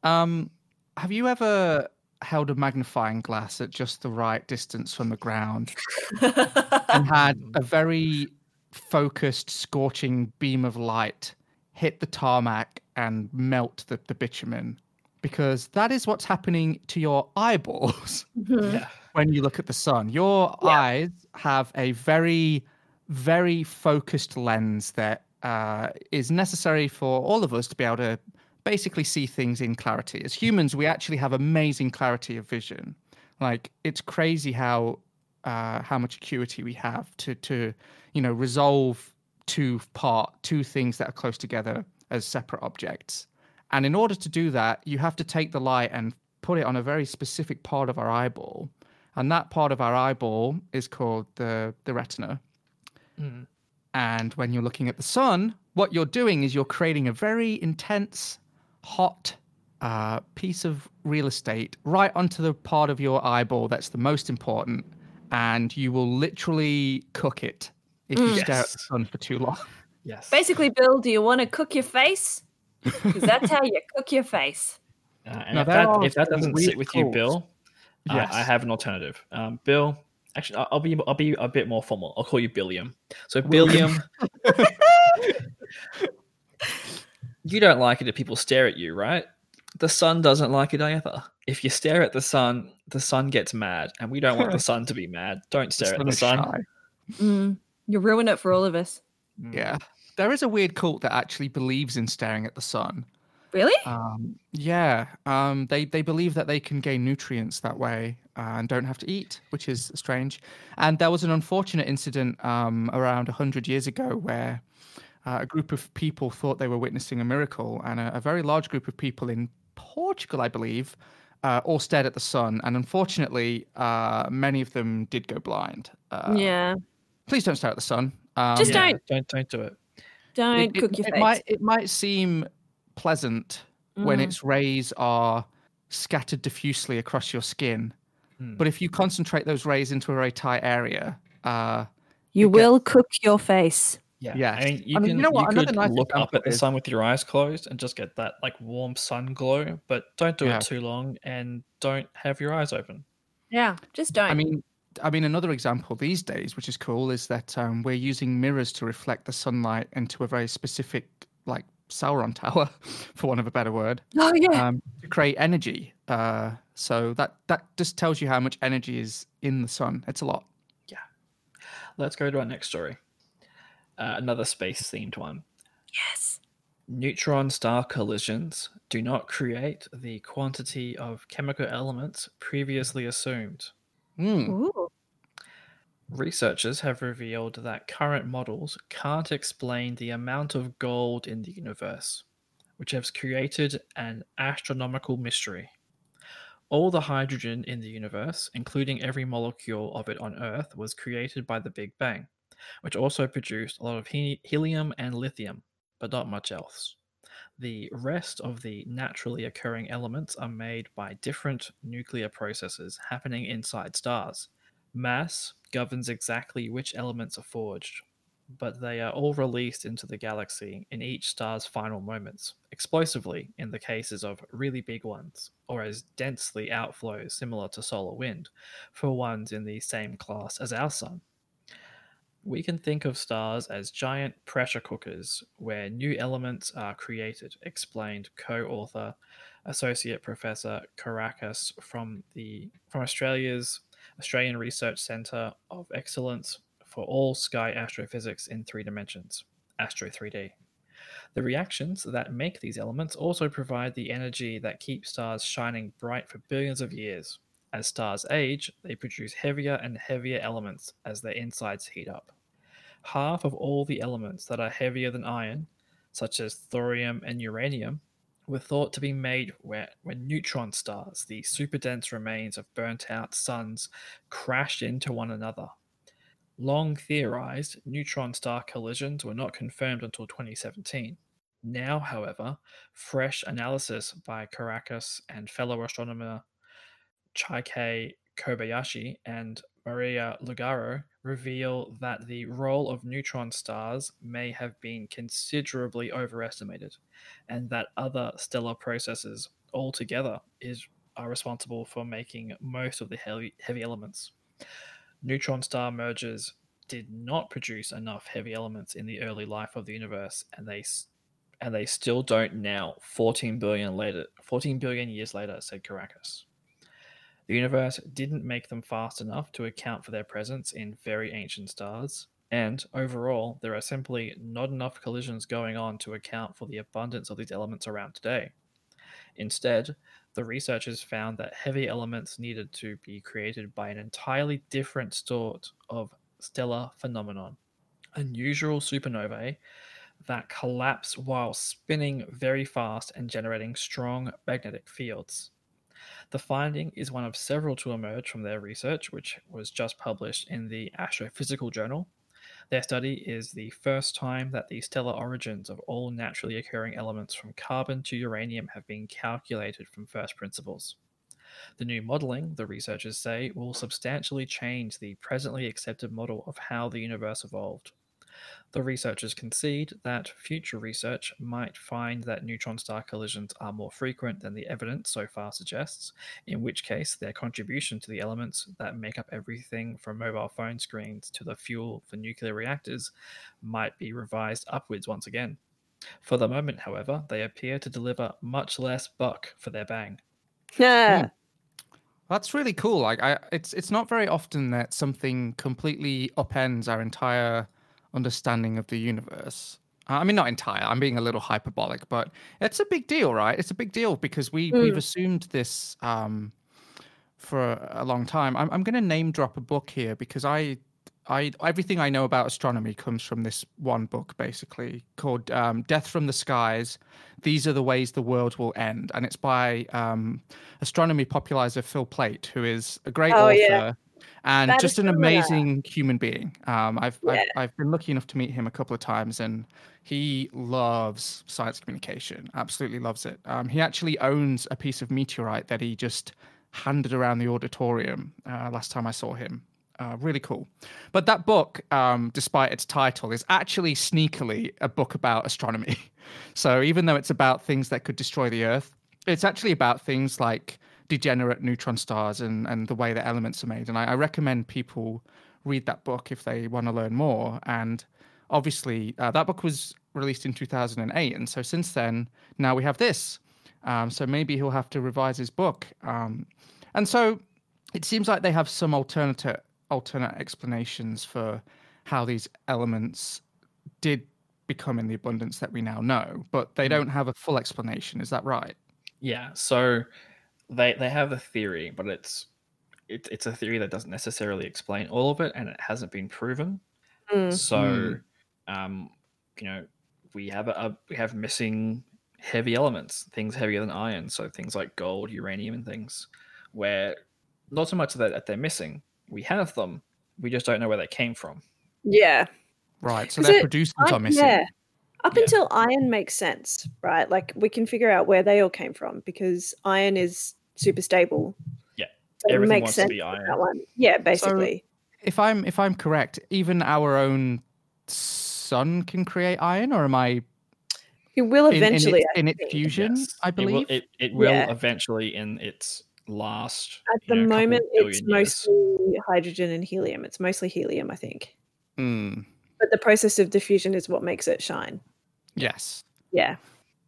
Speaker 3: Um, have you ever held a magnifying glass at just the right distance from the ground and had a very focused, scorching beam of light hit the tarmac and melt the, the bitumen? Because that is what's happening to your eyeballs
Speaker 4: Mhm.
Speaker 2: Yeah.
Speaker 3: when you look at the sun. Your
Speaker 4: Yeah.
Speaker 3: eyes have a very, very focused lens that uh, is necessary for all of us to be able to basically see things in clarity. As humans, we actually have amazing clarity of vision. Like it's crazy how uh, how much acuity we have to to you know resolve two part two things that are close together as separate objects. And in order to do that, you have to take the light and put it on a very specific part of our eyeball. And that part of our eyeball is called the, the retina.
Speaker 2: Mm.
Speaker 3: And when you're looking at the sun, what you're doing is you're creating a very intense, hot uh, piece of real estate right onto the part of your eyeball that's the most important. And you will literally cook it if you
Speaker 4: Mm.
Speaker 3: stare at the sun for too long.
Speaker 2: Yes.
Speaker 4: Basically, Bill, do you want to cook your face? Because that's how you cook your face.
Speaker 2: Uh, and
Speaker 3: Now
Speaker 2: if
Speaker 3: there
Speaker 2: that, if that doesn't sit with you,
Speaker 3: calls.
Speaker 2: Bill, uh, I have an alternative. Um, Bill, actually, I'll, I'll be I'll be a bit more formal. I'll call you Billiam. So
Speaker 3: William.
Speaker 2: Billiam, you don't like it if people stare at you, right? The sun doesn't like it either. If you stare at the sun, the sun gets mad, and we don't want the sun to be mad. Don't stare at the sun.
Speaker 3: shy.
Speaker 4: Mm. You ruin it for all of us.
Speaker 2: Mm.
Speaker 3: Yeah. There is a weird cult that actually believes in staring at the sun.
Speaker 4: Really?
Speaker 3: Um, yeah, um, they they believe that they can gain nutrients that way uh, and don't have to eat, which is strange. And there was an unfortunate incident um, around hundred years ago where uh, a group of people thought they were witnessing a miracle, and a, a very large group of people in Portugal, I believe, uh, all stared at the sun, and unfortunately, uh, many of them did go blind. Uh,
Speaker 4: yeah.
Speaker 3: Please don't stare at the sun. Um,
Speaker 4: Just don't.
Speaker 2: don't don't do it.
Speaker 4: Don't
Speaker 3: it,
Speaker 4: cook
Speaker 3: it,
Speaker 4: your
Speaker 3: it
Speaker 4: face.
Speaker 3: might it might seem pleasant when
Speaker 4: Mm.
Speaker 3: its rays are scattered diffusely across your skin,
Speaker 2: Mm.
Speaker 3: but if you concentrate those rays into a very tight area, uh,
Speaker 4: you
Speaker 3: it
Speaker 4: will cook your face.
Speaker 2: Yeah,
Speaker 3: Yes.
Speaker 2: I mean, you
Speaker 3: I mean,
Speaker 2: can
Speaker 3: you know what?
Speaker 2: you
Speaker 3: Another
Speaker 2: could
Speaker 3: nice
Speaker 2: look up at the
Speaker 3: is-
Speaker 2: sun with your eyes closed and just get that like warm sun glow, but don't do
Speaker 3: Yeah.
Speaker 2: it too long and don't have your eyes open.
Speaker 4: Yeah. Just don't.
Speaker 3: I mean, I mean, another example these days, which is cool, is that um, we're using mirrors to reflect the sunlight into a very specific, like Sauron tower, for want of a better word,
Speaker 4: oh yeah.
Speaker 3: um, to create energy. Uh, so that that just tells you how much energy is in the sun. It's a lot. Yeah.
Speaker 2: Let's go to our next story. Uh, another space themed one.
Speaker 4: yes.
Speaker 2: Neutron star collisions do not create the quantity of chemical elements previously assumed.
Speaker 3: Mm.
Speaker 2: Researchers have revealed that current models can't explain the amount of gold in the universe, which has created an astronomical mystery. All the hydrogen in the universe, including every molecule of it on Earth, was created by the Big Bang, which also produced a lot of he- helium and lithium, but not much else. The rest of the naturally occurring elements are made by different nuclear processes happening inside stars. Mass governs exactly which elements are forged, but they are all released into the galaxy in each star's final moments, explosively in the cases of really big ones, or as densely outflows similar to solar wind for ones in the same class as our sun. We can think of stars as giant pressure cookers where new elements are created, explained co author, Associate Professor Karakas from, the, from Australia's Australian Research Centre of Excellence for All Sky Astrophysics in Three Dimensions, Astro 3D. The reactions that make these elements also provide the energy that keeps stars shining bright for billions of years. As stars age, they produce heavier and heavier elements as their insides heat up. Half of all the elements that are heavier than iron, such as thorium and uranium, were thought to be made when, neutron stars, the superdense remains of burnt out suns, crashed into one another. Long theorized, neutron star collisions were not confirmed until 2017. Now, however, fresh analysis by Karakas and fellow astronomer Chaikei Kobayashi and Maria Lugaro reveal that the role of neutron stars may have been considerably overestimated, and that other stellar processes altogether is are responsible for making most of the heavy, heavy elements. Neutron star mergers did not produce enough heavy elements in the early life of the universe, and they and they still don't now. 14 billion later, 14 billion years later, said Karakas. The universe didn't make them fast enough to account for their presence in very ancient stars, and overall, there are simply not enough collisions going on to account for the abundance of these elements around today. Instead, the researchers found that heavy elements needed to be created by an entirely different sort of stellar phenomenon unusual supernovae that collapse while spinning very fast and generating strong magnetic fields. The finding is one of several to emerge from their research, which was just published in the Astrophysical Journal. Their study is the first time that the stellar origins of all naturally occurring elements from carbon to uranium have been calculated from first principles. The new modeling, the researchers say, will substantially change the presently accepted model of how the universe evolved. The researchers concede that future research might find that neutron star collisions are more frequent than the evidence so far suggests, in which case their contribution to the elements that make up everything from mobile phone screens to the fuel for nuclear reactors might be revised upwards once again. For the moment, however, they appear to deliver much less buck for their bang.
Speaker 4: Yeah.
Speaker 3: Hmm. That's really cool. Like, I, it's it's not very often that something completely upends our entire understanding of the universe. Uh, I mean, not entire. I'm being a little hyperbolic, but it's a big deal, right? It's a big deal because we
Speaker 4: Mm.
Speaker 3: we've assumed this um, for a, a long time. I'm I'm going to name drop a book here because I I everything I know about astronomy comes from this one book, basically called um, "Death from the Skies." These are the ways the world will end, and it's by um, astronomy popularizer Phil Plait, who is a great
Speaker 4: Oh,
Speaker 3: author
Speaker 4: yeah.
Speaker 3: And
Speaker 4: That
Speaker 3: just an amazing human being. Um, I've,
Speaker 4: Yeah.
Speaker 3: I've I've been lucky enough to meet him a couple of times, and he loves science communication. Absolutely loves it. Um, he actually owns a piece of meteorite that he just handed around the auditorium uh, last time I saw him. Uh, really cool. But that book, um, despite its title, is actually sneakily a book about astronomy. So even though it's about things that could destroy the Earth, it's actually about things like degenerate neutron stars and, and the way that elements are made. And I, I recommend people read that book if they want to learn more. And obviously, uh, that book was released in 2008. And so since then, now we have this. Um, so maybe he'll have to revise his book. Um, and so it seems like they have some alternate alternate explanations for how these elements did become in the abundance that we now know, but they
Speaker 2: Mm.
Speaker 3: don't have a full explanation. Is that right?
Speaker 2: Yeah, so they they have a theory, but it's it, it's a theory that doesn't necessarily explain all of it, and it hasn't been proven.
Speaker 4: Mm.
Speaker 2: So, um, you know, we have a, a we have missing heavy elements, things heavier than iron. So things like gold, uranium, and things where not so much that they're missing. We have them. We just don't know where they came from.
Speaker 4: Yeah.
Speaker 3: Right. So
Speaker 4: Is
Speaker 3: their
Speaker 4: it-
Speaker 3: producers
Speaker 4: I-
Speaker 3: are missing.
Speaker 4: Yeah. Up
Speaker 2: Yeah.
Speaker 4: until iron makes sense, right? Like we can figure out where they all came from because iron is super stable.
Speaker 2: Yeah.
Speaker 4: So it
Speaker 2: Everything
Speaker 4: makes
Speaker 2: wants to
Speaker 4: sense
Speaker 2: be iron.
Speaker 4: That one. Yeah, basically.
Speaker 3: If I'm if I'm correct, even our own sun can create iron, or am I
Speaker 4: it will
Speaker 3: in, in
Speaker 4: eventually.
Speaker 3: its, in its
Speaker 4: think.
Speaker 3: fusion?
Speaker 2: Yes,
Speaker 3: I
Speaker 2: it will-
Speaker 3: believe.
Speaker 2: it, it will
Speaker 4: Yeah.
Speaker 2: eventually in its last.
Speaker 4: At
Speaker 2: you
Speaker 4: the
Speaker 2: know,
Speaker 4: moment, it's
Speaker 2: billion years.
Speaker 4: mostly hydrogen and helium. It's mostly helium, I think.
Speaker 3: Mm,
Speaker 4: But the process of diffusion is what makes it shine.
Speaker 3: yes.
Speaker 4: Yeah.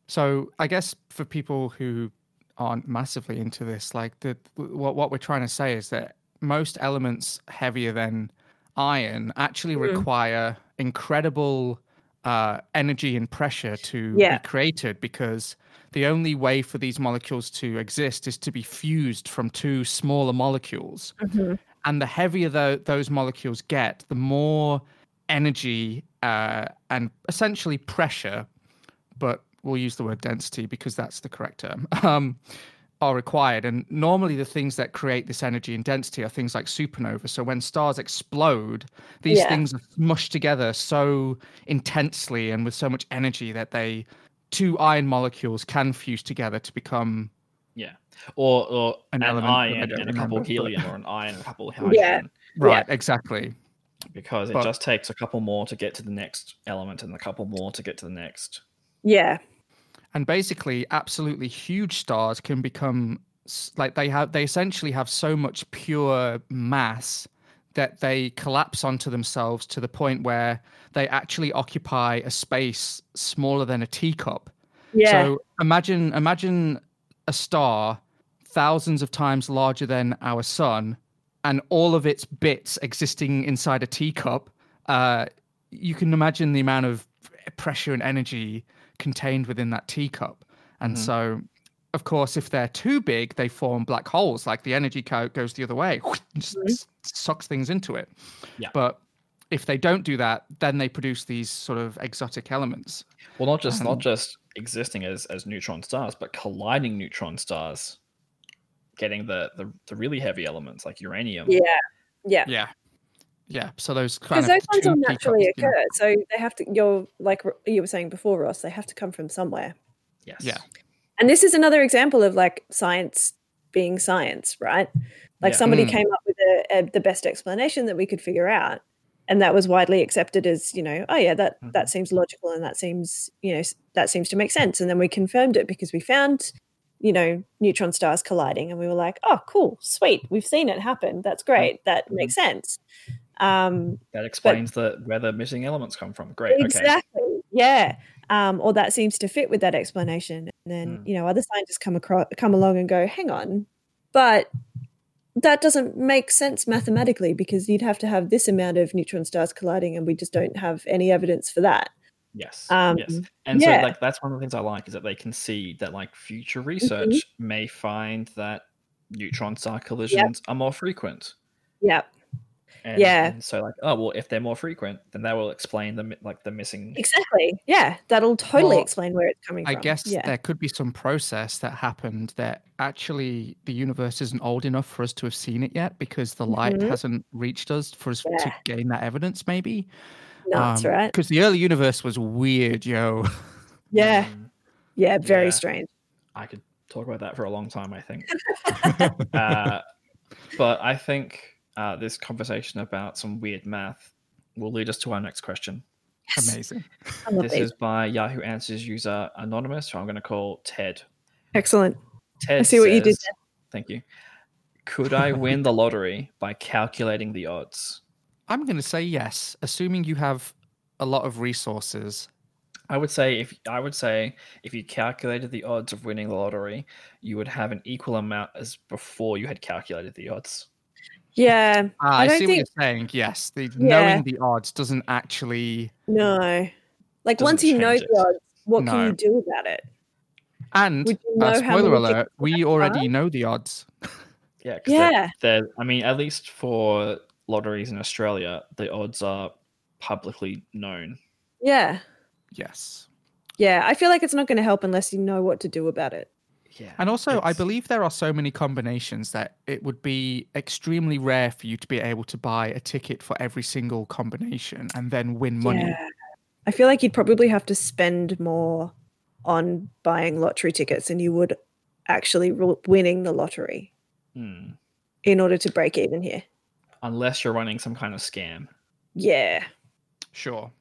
Speaker 3: So I guess for people who aren't massively into this, like the what what we're trying to say is that most elements heavier than iron actually
Speaker 4: Mm.
Speaker 3: require incredible uh, energy and pressure to
Speaker 4: Yeah.
Speaker 3: be created because the only way for these molecules to exist is to be fused from two smaller molecules.
Speaker 4: Mhm.
Speaker 3: And the heavier tho- those molecules get, the more energy uh, and essentially pressure, but we'll use the word density because that's the correct term, um, are required. And normally, the things that create this energy and density are things like supernova. So when stars explode, these
Speaker 4: Yeah.
Speaker 3: things are smushed together so intensely and with so much energy that they two iron molecules can fuse together to become
Speaker 2: Yeah, or or
Speaker 3: An
Speaker 2: an,
Speaker 3: element
Speaker 2: iron
Speaker 3: don't
Speaker 2: and a couple
Speaker 3: remember, but-
Speaker 2: helium, or an iron and a couple hydrogen.
Speaker 4: Yeah.
Speaker 3: right exactly
Speaker 2: Because it
Speaker 3: But-
Speaker 2: just takes a couple more to get to the next element, and a couple more to get to the next.
Speaker 4: Yeah.
Speaker 3: And basically absolutely huge stars can become like they have they essentially have so much pure mass that they collapse onto themselves to the point where they actually occupy a space smaller than a teacup
Speaker 4: Yeah.
Speaker 3: so imagine imagine a star thousands of times larger than our sun and all of its bits existing inside a teacup uh, you can imagine the amount of pressure and energy contained within that teacup and
Speaker 2: Mhm.
Speaker 3: so of course if they're too big they form black holes like the energy co- goes the other way just s- sucks things into it
Speaker 2: Yeah.
Speaker 3: but if they don't do that then they produce these sort of exotic elements
Speaker 2: Well, not just
Speaker 3: Um,
Speaker 2: not just existing as as neutron stars, but colliding neutron stars, getting the the, the really heavy elements like uranium.
Speaker 4: yeah. Yeah.
Speaker 3: Yeah. Yeah. So those kind
Speaker 4: Because
Speaker 3: of
Speaker 4: those ones
Speaker 3: two
Speaker 4: will naturally
Speaker 3: teacups, you know.
Speaker 4: occur. So they have to, you're like you were saying before, Ross, they have to come from somewhere.
Speaker 2: Yes.
Speaker 3: Yeah.
Speaker 4: And this is another example of like science being science, right? Like
Speaker 2: Yeah.
Speaker 4: somebody
Speaker 3: Mm.
Speaker 4: came up with a, a, the best explanation that we could figure out. And that was widely accepted as, you know, oh yeah, that that
Speaker 2: Mhm.
Speaker 4: seems logical and that seems, you know, that seems to make sense. And then we confirmed it because we found, you know, neutron stars colliding, and we were like, oh, cool, sweet, we've seen it happen. That's great. That makes sense. Um,
Speaker 2: That explains the where the missing elements come from. Great. Okay.
Speaker 4: Exactly. Yeah. Um, or that seems to fit with that explanation. And then,
Speaker 2: Mm.
Speaker 4: you know, other scientists come across come along and go, hang on, but that doesn't make sense mathematically because you'd have to have this amount of neutron stars colliding and we just don't have any evidence for that.
Speaker 2: Yes.
Speaker 4: Um,
Speaker 2: yes. And
Speaker 4: yeah.
Speaker 2: so like that's one of the things I like is that they can see that like future
Speaker 4: Mm-hmm.
Speaker 2: research may find that neutron star collisions are more frequent.
Speaker 4: Yeah.
Speaker 2: And,
Speaker 4: Yeah.
Speaker 2: and so like, oh well, if they're more frequent, then that will explain the like the missing.
Speaker 4: Exactly. Yeah. That'll totally
Speaker 3: Well,
Speaker 4: explain where it's coming
Speaker 3: I
Speaker 4: from.
Speaker 3: I guess
Speaker 4: yeah.
Speaker 3: there could be some process that happened that actually the universe isn't old enough for us to have seen it yet because the light
Speaker 4: Mhm.
Speaker 3: hasn't reached us for us to gain that evidence, maybe.
Speaker 4: Nuts, right?
Speaker 3: Because the early universe was weird, yo.
Speaker 4: Yeah.
Speaker 2: Mm,
Speaker 4: Yeah. Very
Speaker 2: Yeah.
Speaker 4: strange.
Speaker 2: I could talk about that for a long time. I think. uh, but I think uh, this conversation about some weird math will lead us to our next question.
Speaker 4: Yes.
Speaker 3: Amazing.
Speaker 2: This is by Yahoo Answers user Anonymous, who I'm going to call Ted.
Speaker 4: Excellent.
Speaker 2: Ted
Speaker 4: I see what you did
Speaker 2: says- Thank you. Could I win the lottery by calculating the odds?
Speaker 3: I'm going to say yes, assuming you have a lot of resources.
Speaker 2: I would say if I would say if you calculated the odds of winning the lottery, you would have an equal amount as before you had calculated the odds.
Speaker 4: Yeah.
Speaker 3: Ah,
Speaker 4: I
Speaker 3: I,
Speaker 4: don't
Speaker 3: see
Speaker 4: think-
Speaker 3: what you're saying. Yes, the,
Speaker 4: Yeah.
Speaker 3: knowing the odds doesn't actually.
Speaker 4: No. Like once you know
Speaker 2: change
Speaker 4: the odds, what
Speaker 3: No.
Speaker 4: can you do about it?
Speaker 3: And
Speaker 4: you
Speaker 3: uh,
Speaker 4: know how
Speaker 3: spoiler alert, we
Speaker 4: you have to
Speaker 3: already
Speaker 4: buy?
Speaker 3: know the odds.
Speaker 2: Yeah, 'cause they're-
Speaker 4: Yeah.
Speaker 2: they're, I mean, at least for lotteries in Australia, the odds are publicly known.
Speaker 4: Yeah.
Speaker 3: Yes.
Speaker 4: Yeah. I feel like it's not going to help unless you know what to do about it.
Speaker 2: Yeah.
Speaker 3: And also, I believe there are so many combinations that it would be extremely rare for you to be able to buy a ticket for every single combination and then win money.
Speaker 4: Yeah. I feel like you'd probably have to spend more on buying lottery tickets than you would actually ro- winning the lottery
Speaker 2: Hmm.
Speaker 4: in order to break even here.
Speaker 2: Unless you're running some kind of scam.
Speaker 4: Yeah.
Speaker 3: Sure.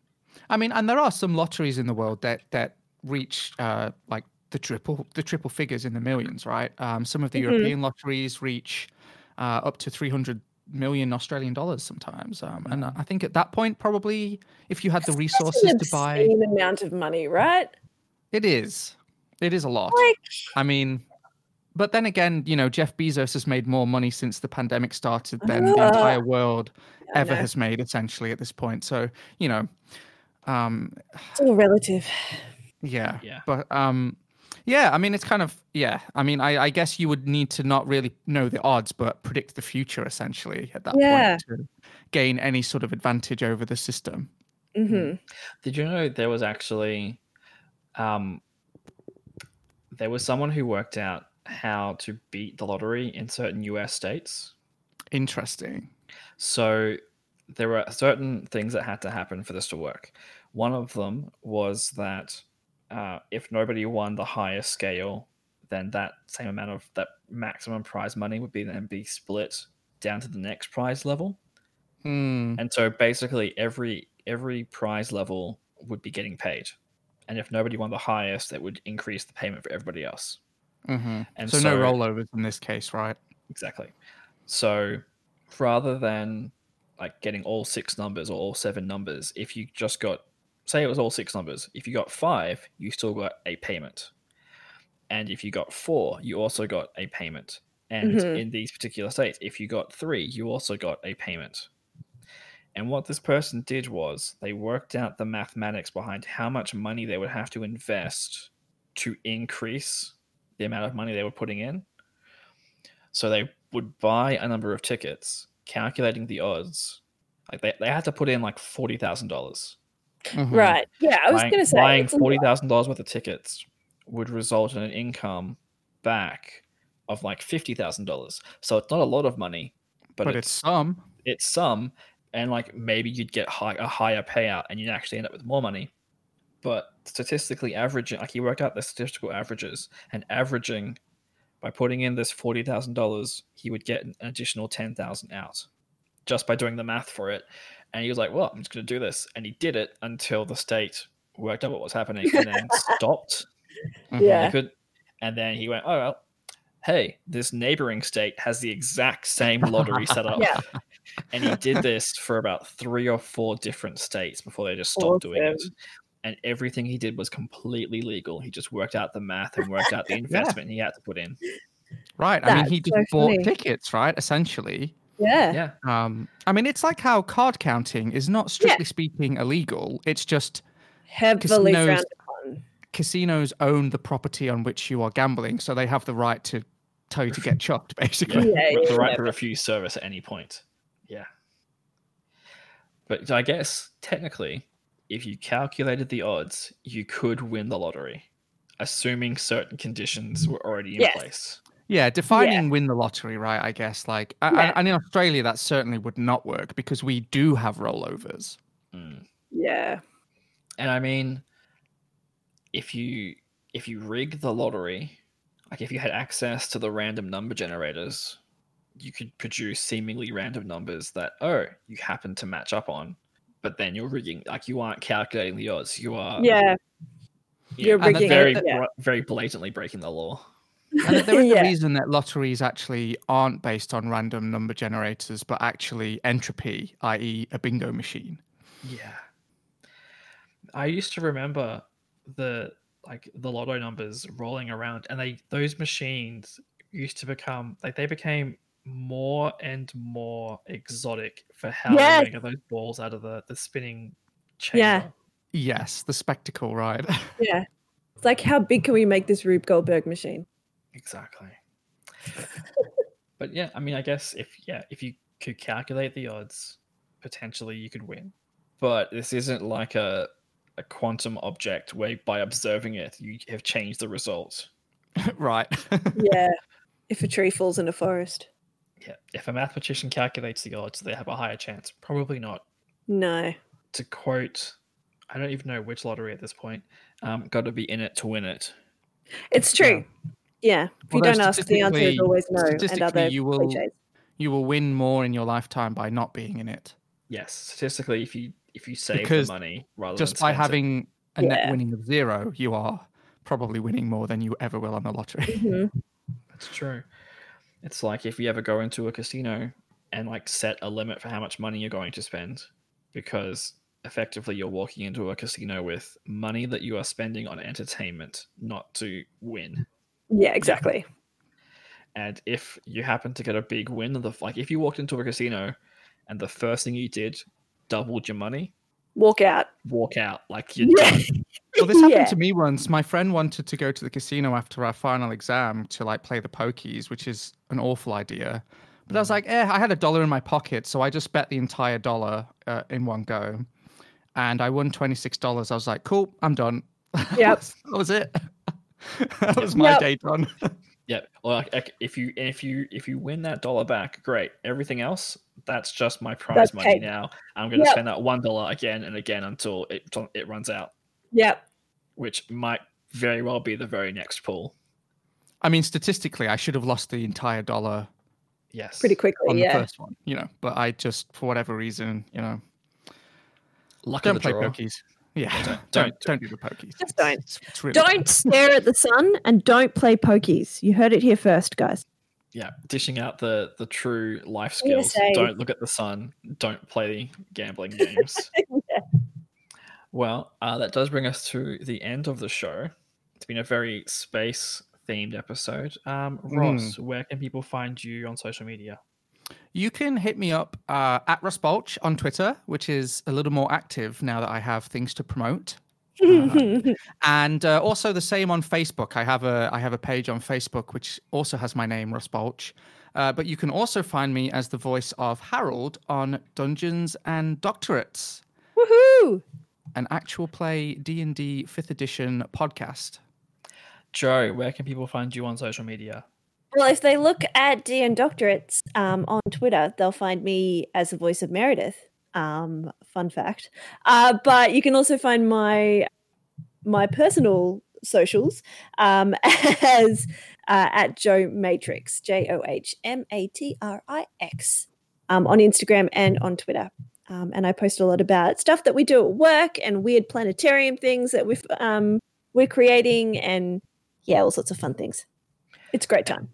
Speaker 3: I mean, and there are some lotteries in the world that that reach uh, like the triple the triple figures in the millions, right? Um, some of the
Speaker 4: Mhm.
Speaker 3: European lotteries reach uh, up to three hundred million Australian dollars sometimes. Um, and I think at that point, probably if you had the
Speaker 4: That's
Speaker 3: resources
Speaker 4: an
Speaker 3: to buy,
Speaker 4: obscene amount of money, right?
Speaker 3: it is, it is a lot.
Speaker 4: Like,
Speaker 3: I mean, but then again, you know, Jeff Bezos has made more money since the pandemic started than the
Speaker 4: Ah.
Speaker 3: entire world
Speaker 4: I
Speaker 3: ever has made, essentially, at this point. So, you know, um,
Speaker 4: it's all relative.
Speaker 3: yeah,
Speaker 2: Yeah.
Speaker 3: but um, yeah, I mean, it's kind of yeah. I mean, I, I guess you would need to not really know the odds, but predict the future, essentially, at that
Speaker 4: Yeah.
Speaker 3: point to gain any sort of advantage over the system.
Speaker 4: hmm
Speaker 2: Did you know there was actually, um, there was someone who worked out how to beat the lottery in certain U.S. states.
Speaker 3: Interesting.
Speaker 2: So there were certain things that had to happen for this to work. One of them was that uh, if nobody won the highest scale, then that same amount of that maximum prize money would be then be split down to the next prize level.
Speaker 3: Hmm.
Speaker 2: And so basically every every prize level would be getting paid. And if nobody won the highest, it would increase the payment for everybody else.
Speaker 3: hmm
Speaker 2: And
Speaker 3: So, no rollovers in this case, right?
Speaker 2: Exactly. So rather than like getting all six numbers or all seven numbers, if you just got, say it was all six numbers, if you got five, you still got a payment. And if you got four, you also got a payment. And
Speaker 4: Mhm.
Speaker 2: in these particular states, if you got three, you also got a payment. And what this person did was they worked out the mathematics behind how much money they would have to invest to increase the amount of money they were putting in. So they would buy a number of tickets, calculating the odds. Like they, they had to put in like forty thousand dollars.
Speaker 3: Mhm.
Speaker 4: Right. Yeah, I was going to say
Speaker 2: buying
Speaker 4: it's
Speaker 2: forty thousand dollars worth of tickets would result in an income back of like fifty thousand dollars. So it's not a lot of money, but,
Speaker 3: But,
Speaker 2: it's
Speaker 3: it's some.
Speaker 2: it's some, and like maybe you'd get high, a higher payout, and you'd actually end up with more money. But statistically averaging, like he worked out the statistical averages, and averaging by putting in this forty thousand dollars, he would get an additional ten thousand out, just by doing the math for it. And he was like, "Well, I'm just going to do this," and he did it until the state worked out what was happening and then stopped.
Speaker 3: Mhm.
Speaker 4: Yeah.
Speaker 2: Could, and then he went, "Oh well, hey, this neighboring state has the exact same lottery set up."
Speaker 4: Yeah.
Speaker 2: and he did this for about three or four different states before they just stopped doing it. And everything he did was completely legal. He just worked out the math and worked out the investment he had to put in.
Speaker 3: Right. I mean, he just
Speaker 4: so
Speaker 3: bought
Speaker 4: funny.
Speaker 3: tickets, right? Essentially.
Speaker 4: Yeah.
Speaker 2: Yeah,
Speaker 3: Um, I mean, it's like how card counting is not strictly speaking illegal. It's just
Speaker 4: Heavily
Speaker 3: Casinos- casinos own the property on which you are gambling, so they have the right to tell you to get chucked,
Speaker 2: yeah.
Speaker 3: basically.
Speaker 4: Yeah,
Speaker 2: with the right
Speaker 4: yeah.
Speaker 2: to refuse service at any point. Yeah. But I guess technically, if you calculated the odds, you could win the lottery, assuming certain conditions were already in
Speaker 4: Yes.
Speaker 2: place.
Speaker 3: Yeah, defining win the lottery, right? I guess like,
Speaker 4: Yeah.
Speaker 3: and in Australia that certainly would not work because we do have rollovers.
Speaker 2: Mm.
Speaker 4: Yeah.
Speaker 2: And I mean, if you if you rig the lottery, like if you had access to the random number generators, you could produce seemingly random numbers that oh you happen to match up on, but then you're rigging like you aren't calculating the odds. You are
Speaker 4: Yeah.
Speaker 2: you
Speaker 4: You're
Speaker 2: know,
Speaker 3: And
Speaker 4: rigging
Speaker 2: very
Speaker 4: it. Yeah.
Speaker 2: very blatantly breaking the law.
Speaker 3: And there is
Speaker 4: Yeah.
Speaker 3: a reason that lotteries actually aren't based on random number generators, but actually entropy, i.e., a bingo machine.
Speaker 2: Yeah. I used to remember the like the lotto numbers rolling around and they those machines used to become like they became more and more exotic for how
Speaker 4: Yes.
Speaker 2: they get those balls out of the, the spinning chamber.
Speaker 4: Yeah.
Speaker 3: Yes, the spectacle, right?
Speaker 4: Yeah. It's like, how big can we make this Rube Goldberg machine?
Speaker 2: Exactly. but yeah, I mean, I guess if yeah, if you could calculate the odds, potentially you could win. But this isn't like a a quantum object where by observing it you have changed the result.
Speaker 3: right.
Speaker 4: yeah. If a tree falls in a forest.
Speaker 2: Yeah. If a mathematician calculates the odds, they have a higher chance. Probably not.
Speaker 4: No.
Speaker 2: To quote, I don't even know which lottery at this point. Um, got to be in it to win it.
Speaker 4: It's true. Yeah. If you don't ask, the answer is always no. And other
Speaker 3: you will-
Speaker 4: cliches.
Speaker 3: you will win more in your lifetime by not being in it.
Speaker 2: Yes, statistically, if you if you save
Speaker 3: Because
Speaker 2: the money rather
Speaker 3: Just
Speaker 2: than
Speaker 3: by
Speaker 2: spend it-
Speaker 3: having a net winning of zero, you are probably winning more than you ever will on the lottery.
Speaker 4: Mhm.
Speaker 2: That's true. It's like if you ever go into a casino and like set a limit for how much money you're going to spend, because effectively you're walking into a casino with money that you are spending on entertainment, not to win.
Speaker 4: Yeah, exactly.
Speaker 2: And if you happen to get a big win, the like if you walked into a casino and the first thing you did doubled your money,
Speaker 4: Walk out.
Speaker 2: walk out like you're
Speaker 4: Yeah.
Speaker 2: done.
Speaker 3: Well, this happened
Speaker 4: Yeah.
Speaker 3: to me once. My friend wanted to go to the casino after our final exam to like play the pokies, which is an awful idea. But I was like, eh, I had a dollar in my pocket, so I just bet the entire dollar uh, in one go, and I won twenty six dollars. I was like, cool, I'm done.
Speaker 4: Yep.
Speaker 3: that was it. that was my
Speaker 4: Yep.
Speaker 3: day done.
Speaker 2: Yeah, Well, like if you if you if you win that dollar back, great. Everything else, that's just my prize
Speaker 4: That's
Speaker 2: money
Speaker 4: cake.
Speaker 2: now. I'm going to
Speaker 4: Yep.
Speaker 2: spend that one dollar again and again until it it runs out,
Speaker 4: Yep.
Speaker 2: which might very well be the very next pull.
Speaker 3: I mean, statistically, I should have lost the entire dollar
Speaker 2: Yes,
Speaker 4: Pretty quickly.
Speaker 3: on the
Speaker 4: yeah.
Speaker 3: first one, you know. But I just, for whatever reason, you know,
Speaker 2: Luck
Speaker 3: don't
Speaker 2: of the
Speaker 3: play
Speaker 2: draw.
Speaker 3: pokies. Yeah,
Speaker 2: don't-
Speaker 3: don't
Speaker 2: don't-
Speaker 3: don't, do the pokies.
Speaker 4: Just don't.
Speaker 3: It's, it's really
Speaker 4: Don't stare at the sun and don't play pokies. You heard it here first, guys.
Speaker 2: Yeah, dishing out the the true life skills. Don't look at the sun. Don't play gambling games. Well, uh, that does bring us to the end of the show. It's been a very space themed episode. Um, Ross, where can people find you on social media?
Speaker 3: You can hit me up uh, at Russ Balch on Twitter, which is a little more active now that I have things to promote. and uh, also the same on Facebook. I have a I have a page on Facebook which also has my name, Russ Balch. Uh, but you can also find me as the voice of Harold on Dungeons and Doctorates,
Speaker 4: Woohoo!
Speaker 3: an actual play D and D fifth edition podcast.
Speaker 2: Joe, where can people find you on social media?
Speaker 4: Well, if they look at DN Doctorates um, on Twitter, they'll find me as the voice of Meredith. Um, fun fact. Uh, but you can also find my my personal socials um, as uh, at Joh Matrix, J O H M A T R I X, um, on Instagram and on Twitter. Um, and I post a lot about stuff that we do at work and weird planetarium things that we've um, we're creating, and yeah, all sorts of fun things. It's a great time.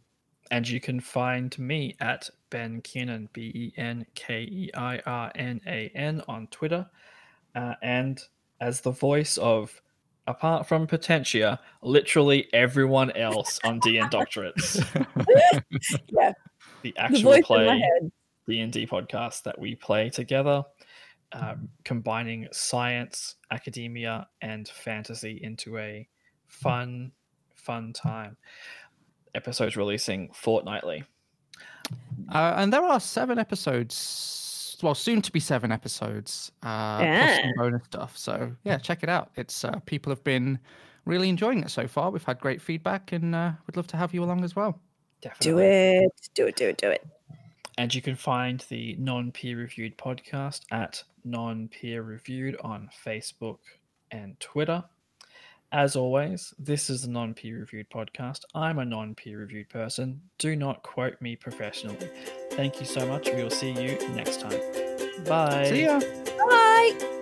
Speaker 2: And you can find me at Ben Keirnan, B E N K E I R N A N on Twitter. Uh, and as the voice of, apart from Potentia, literally everyone else on DN Doctorates.
Speaker 4: Yeah.
Speaker 2: The
Speaker 4: the
Speaker 2: actual
Speaker 4: my
Speaker 2: play
Speaker 4: head.
Speaker 2: D&D podcast that we play together, um, combining science, academia, and fantasy into a fun, fun time. Episodes releasing fortnightly.
Speaker 3: Uh, and there are seven episodes, well, soon to be seven episodes, uh, plus some bonus stuff. So yeah, check it out. It's uh, people have been really enjoying it so far. We've had great feedback, and uh, we'd love to have you along as well.
Speaker 2: Definitely.
Speaker 4: Do it. Do it. Do it. Do it.
Speaker 2: And you can find the non peer reviewed podcast at non peer reviewed on Facebook and Twitter. As always, this is a non peer reviewed podcast. I'm a non peer reviewed person. Do not quote me professionally. Thank you so much. We will see you next time. Bye.
Speaker 3: See ya.
Speaker 4: Bye.